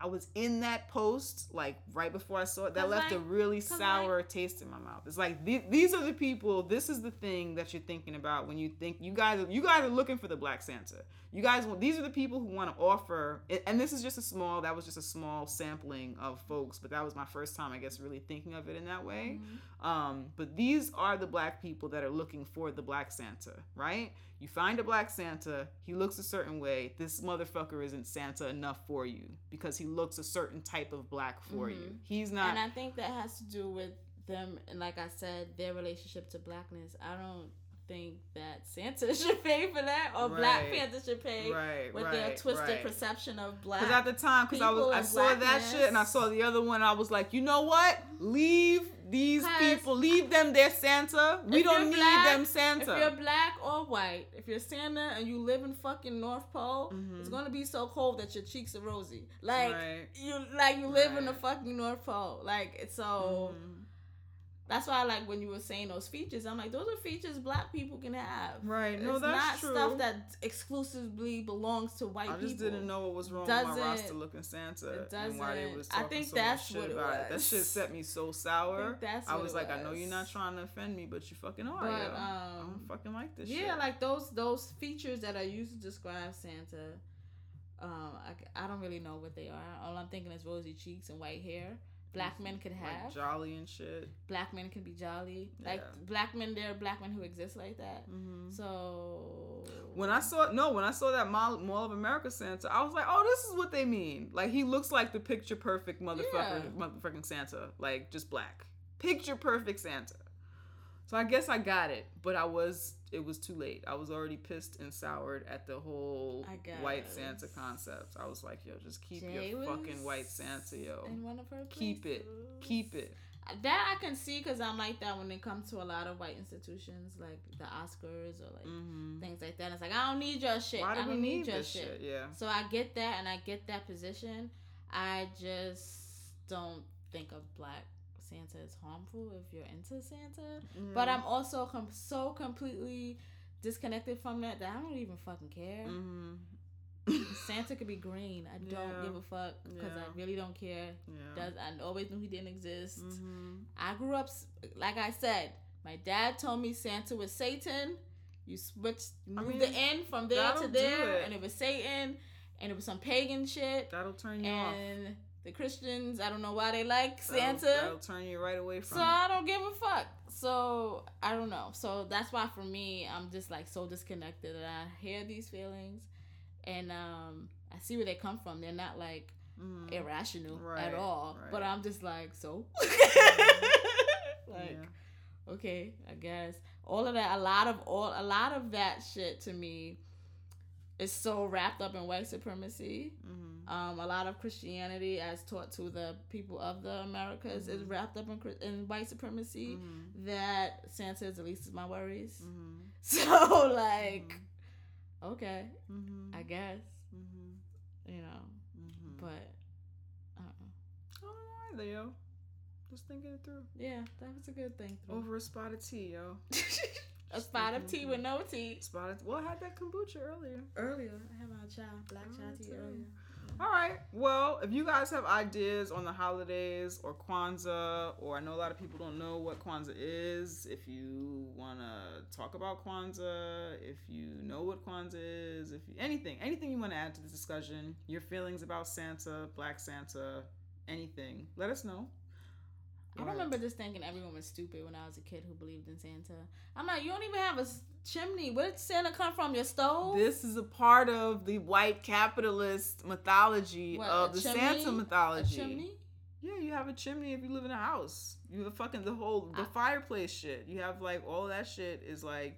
I was in that post like right before I saw it. That left a really sour taste in my mouth. It's like the- these are the people. This is the thing that you're thinking about when you think you guys. You guys are looking for the Black Santa. You guys. want These are the people who want to offer. And this is just a small. That was just a small sampling of folks. But that was my first time, I guess, really thinking of it in that way. Mm-hmm. Um, but these are the black people that are looking for the black Santa, right? You find a black Santa, he looks a certain way. This motherfucker isn't Santa enough for you because he looks a certain type of black for you.
Mhm.
He's not.
and I think that has to do with them, and like I said, their relationship to blackness. I don't think that Santa should pay for that, or Black
Right.
Panther should pay
right,
with
right,
their twisted perception of black.
Because at the time, because I was, I saw that shit and I saw the other one. I was like, you know what? Leave these people. Leave them their Santa. We don't need
black-
them Santa.
if you're black or white, if you're Santa and you live in fucking North Pole,
Mhm.
it's gonna be so cold that your cheeks are rosy. Like you, like you live in the fucking North Pole. Like it's so.
Mhm.
That's why, I like, when you were saying those features, I'm like, those are features black people can have.
Right. No,
it's
that's
not
true.
stuff that exclusively belongs to white people.
I
people.
just didn't know what was wrong with my
Doesn't-
Rasta looking Santa
it
and why they
doesn't-
was
I
talking
think
so
that's
much shit about it. That shit set me so sour.
I
I was like, I know you're not trying to offend me, but you fucking are.
But,
yo. I
um,
don't fucking like this
yeah,
shit.
like those those features that are used to describe Santa. Um, I, I don't really know what they are. All I'm thinking is rosy cheeks and white hair. Black men could
like
have.
jolly and shit.
black men can be jolly. Like black men, there are black men who exist like that.
Mm-hmm.
So
When I saw no, when I saw that Mall, Mall of America Santa, I was like, oh, this is what they mean. Like he looks like the picture perfect motherfucker,
Yeah.
motherfucking Santa, like just black, picture perfect Santa. So I guess I got it, but I was it was too late. I was already pissed and soured at the whole white. Santa concept. I was like, yo, just keep
Jay
your fucking white Santa, yo.
in one of her
Keep it, keep it.
that I can see because I'm like that when it comes to a lot of white institutions like the Oscars or like
Mm-hmm.
things like that. It's like I don't need your shit.
Why do
I
we
don't
need
need your
this
shit.
shit? Yeah.
So I get that and I get that position. I just don't think of black Santa is harmful if you're into Santa. But I'm also com- so completely disconnected from that that I don't even fucking care.
Mm-hmm.
Santa could be green. I don't
Yeah.
give a fuck because
Yeah.
I really don't care.
Yeah.
Does I always knew he didn't exist.
Mm-hmm.
I grew up like I said. My dad told me Santa was Satan. You switched,
I mean,
the end from there to there, and it was Satan, and it was some pagan shit.
That'll turn you off.
And the Christians, I don't know why they like
That'll-
Santa.
That'll, turn you right away from
So
it.
I don't give a fuck. So I don't know. So that's why for me, I'm just like so disconnected. And I hear these feelings, and um, I see where they come from. They're not like
Mhm.
irrational
Right,
at all. But. I'm just like so. like
Yeah.
okay, I guess all of that. A lot of all. A lot of that shit to me is so wrapped up in white supremacy.
Mhm.
Um, a lot of Christianity, as taught to the people of the Americas, is
Mhm.
wrapped up in, in white supremacy.
Mhm.
That Santa is the least of my worries.
Mhm.
So, like, okay,
Mhm.
I guess,
Mhm.
you know, but uh-uh.
I don't know either, yo. Just thinking it through.
yeah, that was a good thing. through.
Over a spot of tea, yo.
a spot of tea with no tea.
Spotted. Well, I had that kombucha earlier.
Earlier, I had my chai, black chai tea earlier.
All right. Well, if you guys have ideas on the holidays or Kwanzaa, or I know a lot of people don't know what Kwanzaa is, if you want to talk about Kwanzaa, if you know what Kwanzaa is, if you, anything, anything you want to add to the discussion, your feelings about Santa, Black Santa, anything, let us know.
I remember just thinking everyone was stupid when I was a kid who believed in Santa. I'm like, you don't even have a chimney. Where did Santa come from? Your stove?
This is a part of the white capitalist mythology
What,
of the
chimney?
Santa
a
mythology.
chimney?
Yeah, you have a chimney if you live in a house. You have fucking the whole the
I-
fireplace shit. You have like all that shit is like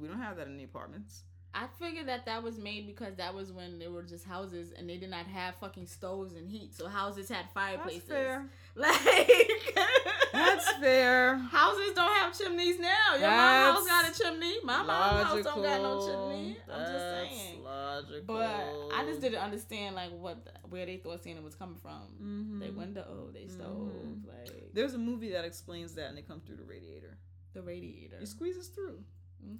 we don't have that in the apartments.
I figured that that was made because that was when there were just houses and they did not have fucking stoves and heat. So houses had fireplaces.
That's fair.
Like
That's fair.
Houses don't have chimneys now. Your
That's
mom house got a chimney. My mom's house don't got no chimney. I'm just saying.
Logical.
But I just didn't understand like what where they thought Santa was coming from.
Mhm.
They window, they stove,
Mhm.
like
There's a movie that explains that, and they come through the radiator.
the radiator.
It squeezes through,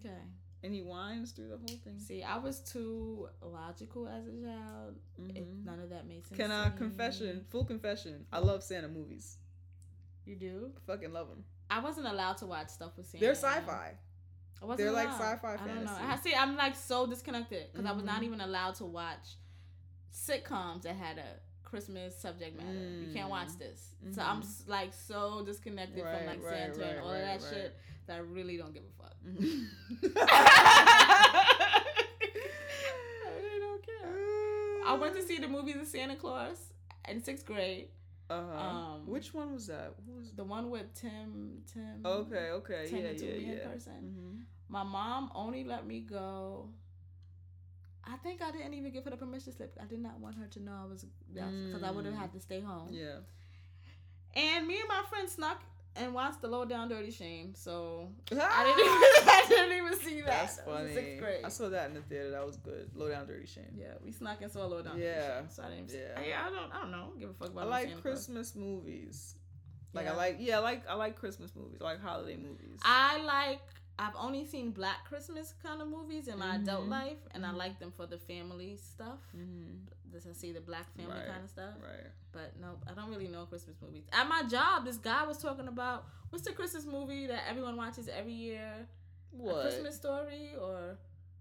Okay.
And he whines through the whole thing.
See, I was too logical as a child. It,
Mhm.
none of that made sense.
Can I confession? Full confession. I love Santa movies.
You do?
I fucking love them.
I wasn't allowed to watch stuff with Santa.
They're sci-fi.
I wasn't
They're like sci-fi
I don't know.
fantasy.
I see. I'm like so disconnected because I was not
Mhm.
even allowed to watch sitcoms that had a Christmas subject matter. You can't watch
Mm.
this. So I'm
Mhm.
like so disconnected
Right,
from like
right,
Santa and
right,
all of that shit that I really don't give a fuck. I really don't care. I went to see the movie The Santa Claus in sixth grade.
Uh-huh.
um,
Which one was that? Who was?
The one with Tim. Tim.
Okay, okay,
Tim
yeah, yeah, yeah.
person.
Mhm.
My mom only let me go. I think I didn't even give her the permission slip. I did not want her to know I was because I would have
Mm.
had to stay home.
Yeah.
And me and my friend snuck and watched the Low Down Dirty Shame. So I
I
didn't even I didn't even see that.
That's funny.
Sixth grade.
I saw that in the theater. That was good. Low down, dirty shame.
Yeah, we snuck and saw Low Down
Yeah.
Dirty Shame. So I didn't.
Yeah.
Yeah, I don't. I don't know. Give a fuck about.
I like. Christmas movies. Like
Yeah.
I like yeah, I like I like Christmas movies. I like holiday movies.
I like. I've only seen Black Christmas kind of movies in my adult
Mhm.
life, and I
Mhm.
like them for the family stuff.
mm-hmm.
This I see the Black family
Right,
kind of stuff.
Right.
But no, I don't really know Christmas movies. At my job, this guy was talking about what's the Christmas movie that everyone watches every year?
What?
A Christmas Story, or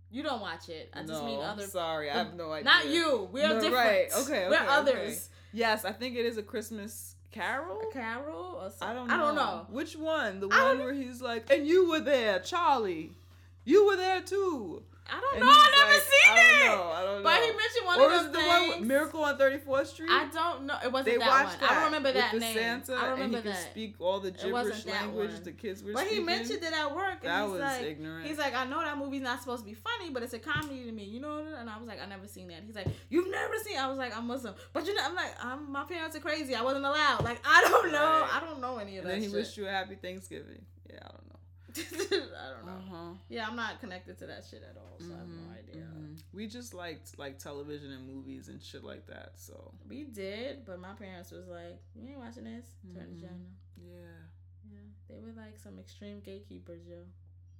you don't watch it? I just
no,
mean other.
Sorry, I have no idea.
Not you. We're
No,
different.
right. Okay,
We're
okay,
others.
Yes, I think it is a Christmas Carol.
A Carol or something.
I don't know.
I don't know.
Which one? The one where he's like, and you were there, Charlie. You were there too.
I don't
And
know. I never
like,
seen
I
it.
don't know. I don't know.
But he mentioned one
or
of
was
those
the one. Miracle on 34th Street?
I don't know. It wasn't
they
that
watched
one.
that.
I don't remember
with
that
the
name.
Santa,
I don't remember
and he
that.
could speak all the gibberish language
one.
the kids were
But he mentioned it at work, and
that
he's
was
like,
ignorant.
he's like, I know that movie's not supposed to be funny, but it's a comedy to me, you know. And I was like, I never seen that. He's like, you've never seen? I was like, I'm Muslim, but you know, I'm like, I'm my parents are crazy. I wasn't allowed. Like, I don't know.
Right.
I don't know any of
and
that.
then he
shit.
wished you a happy Thanksgiving. Yeah, I don't know.
I don't know.
Uh-huh.
Yeah, I'm not connected to that shit at all, so I have no
Mhm,
idea.
mhm. We just liked like television and movies and shit like that. So
We did, but my parents was like, "You ain't watching this. Turn the channel."
yeah,
Yeah, they were like some extreme gatekeepers, yo.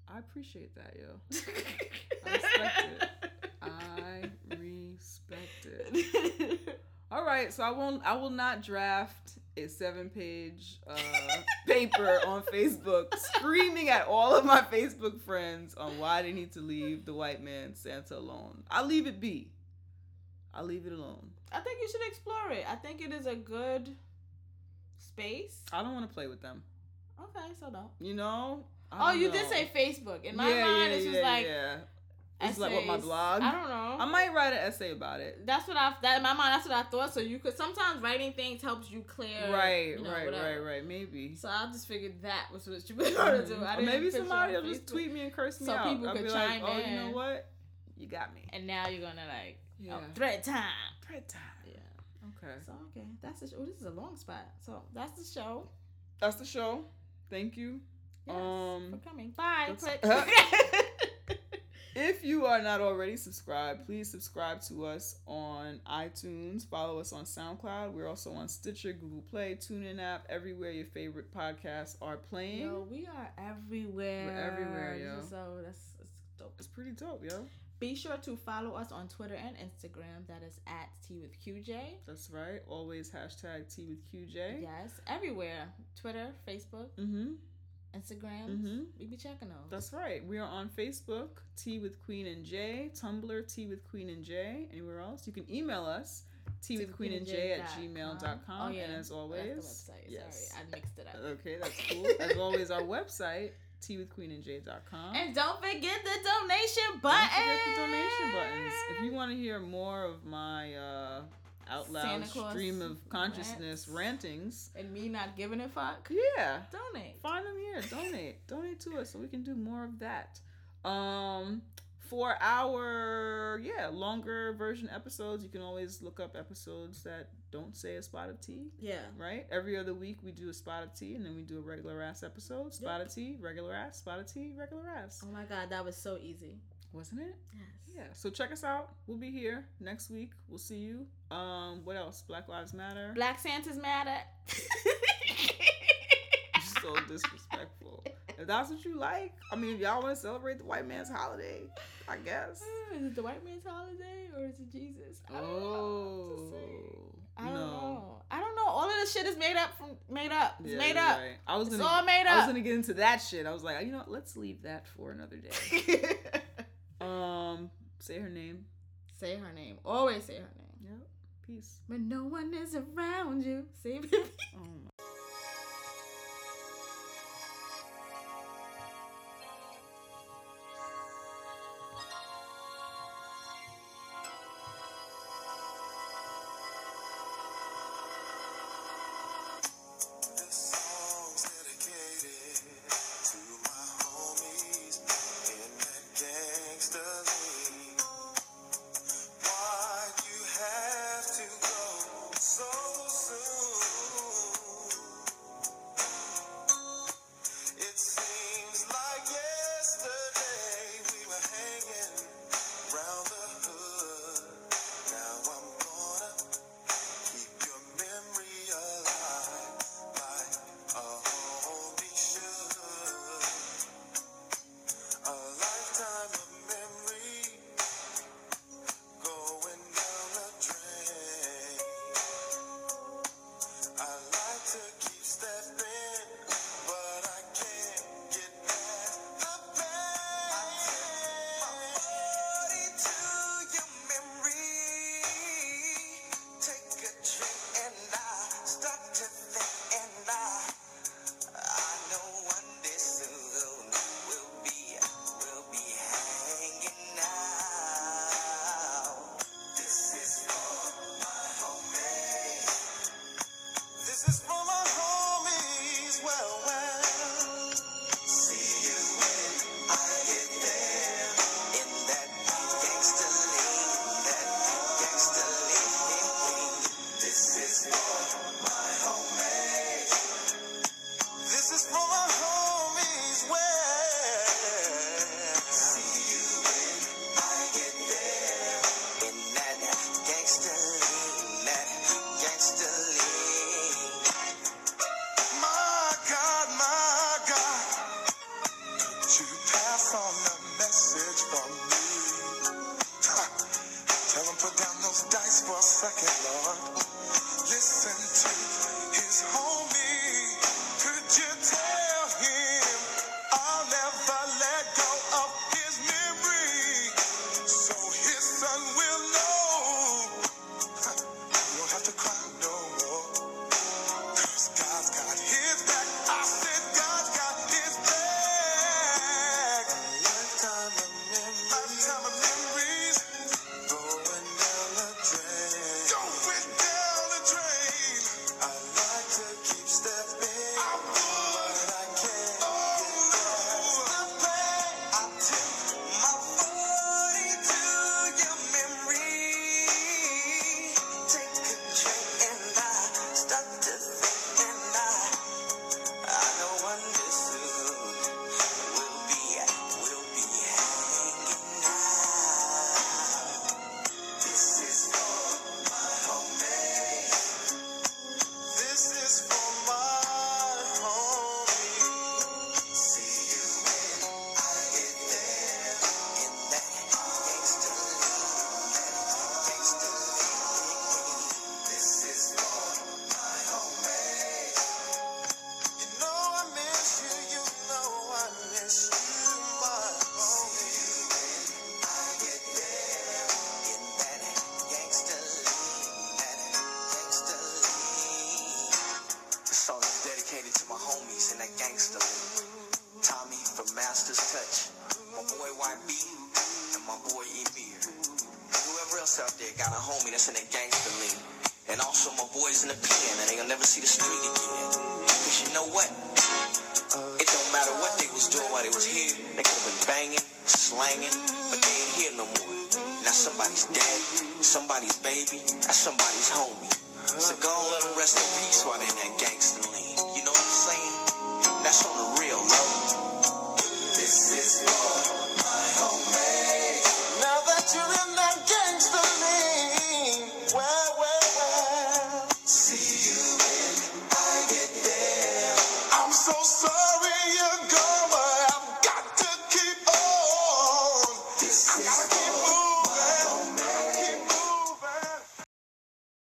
I appreciate that, yo. I respect it. I respect it. All right, so I won't. I will not draft a seven-page uh, paper on Facebook screaming at all of my Facebook friends on why they need to leave the white man Santa alone. I leave it be. I leave it alone.
I think you should explore it. I think it is a good space.
I don't want to play with them.
Okay, so don't.
You know.
Oh, you
know.
did say Facebook. In my
yeah,
mind,
yeah,
it's just
yeah,
like
It's like what my blog.
I don't know.
I might write an essay about it.
That's what I. That in my mind, that's what I thought. So you could sometimes writing things helps you clear.
right,
you know,
right,
whatever.
right, right. Maybe.
So I just figured that was what you were going to do. I
Or
didn't
maybe somebody will just tweet me and curse me
So
out.
people
I'll
could
be
chime
like, oh, you know what? You got me.
And now you're gonna like
Yeah.
oh, thread time.
Thread time.
Yeah.
Okay.
So okay, that's the. Sh- oh, this is a long spot. So that's the show.
That's the show. Thank you.
Yes,
Um,
for coming. Bye.
If you are not already subscribed, please subscribe to us on iTunes. Follow us on SoundCloud. We're also on Stitcher, Google Play, TuneIn app, everywhere your favorite podcasts are playing.
Yo, we are everywhere.
We're everywhere, yo.
So that's, that's dope.
It's pretty dope, yo.
Be sure to follow us on Twitter and Instagram. That is at T with QJ.
That's right. Always hashtag T with QJ.
Yes, everywhere. Twitter, Facebook,
Mm-hmm.
Instagram.
Mhm.
We be checking those.
That's right. We are on Facebook, Tea with Queen and J, Tumblr, Tea with Queen and J. Anywhere else? You can email us, Tea with Queen and J at gmail.com.
Oh, yeah.
And as always,
the website.
yes.
Sorry, I mixed it up.
Okay, that's cool. as always, our website, teawithqueenandj.com.
And don't forget the donation button.
Don't forget the donation buttons. If you want to hear more of my uh, out loud stream of consciousness
rants.
rantings,
and me not giving a fuck,
yeah,
donate.
find them here. Donate. Donate to us so we can do more of that. Um, for our yeah longer version episodes, you can always look up episodes that don't say a spot of tea.
Yeah.
Right. Every other week we do a spot of tea, and then we do a regular ass episode. Spot of tea, regular ass. Spot of tea, regular ass.
Oh my god, that was so easy.
Wasn't it?
Yes.
Yeah. So check us out. We'll be here next week. We'll see you. Um, what else? Black Lives Matter.
Black Santa's at.
so disrespectful. If that's what you like, I mean, if y'all want to celebrate the white man's holiday, I guess.
Is it the white man's holiday or is it Jesus? I don't know. what to
Oh,
say. I don't
no.
know. I don't know. All of this shit is made up from made up. It's
Yeah,
made up.
right. I was
It's
gonna,
all made up.
I was gonna get into that shit. I was like, you know, what? let's leave that for another day. um, say her name.
say her name. Always say her name.
Yep. Peace.
When no one is around you, say baby.
Oh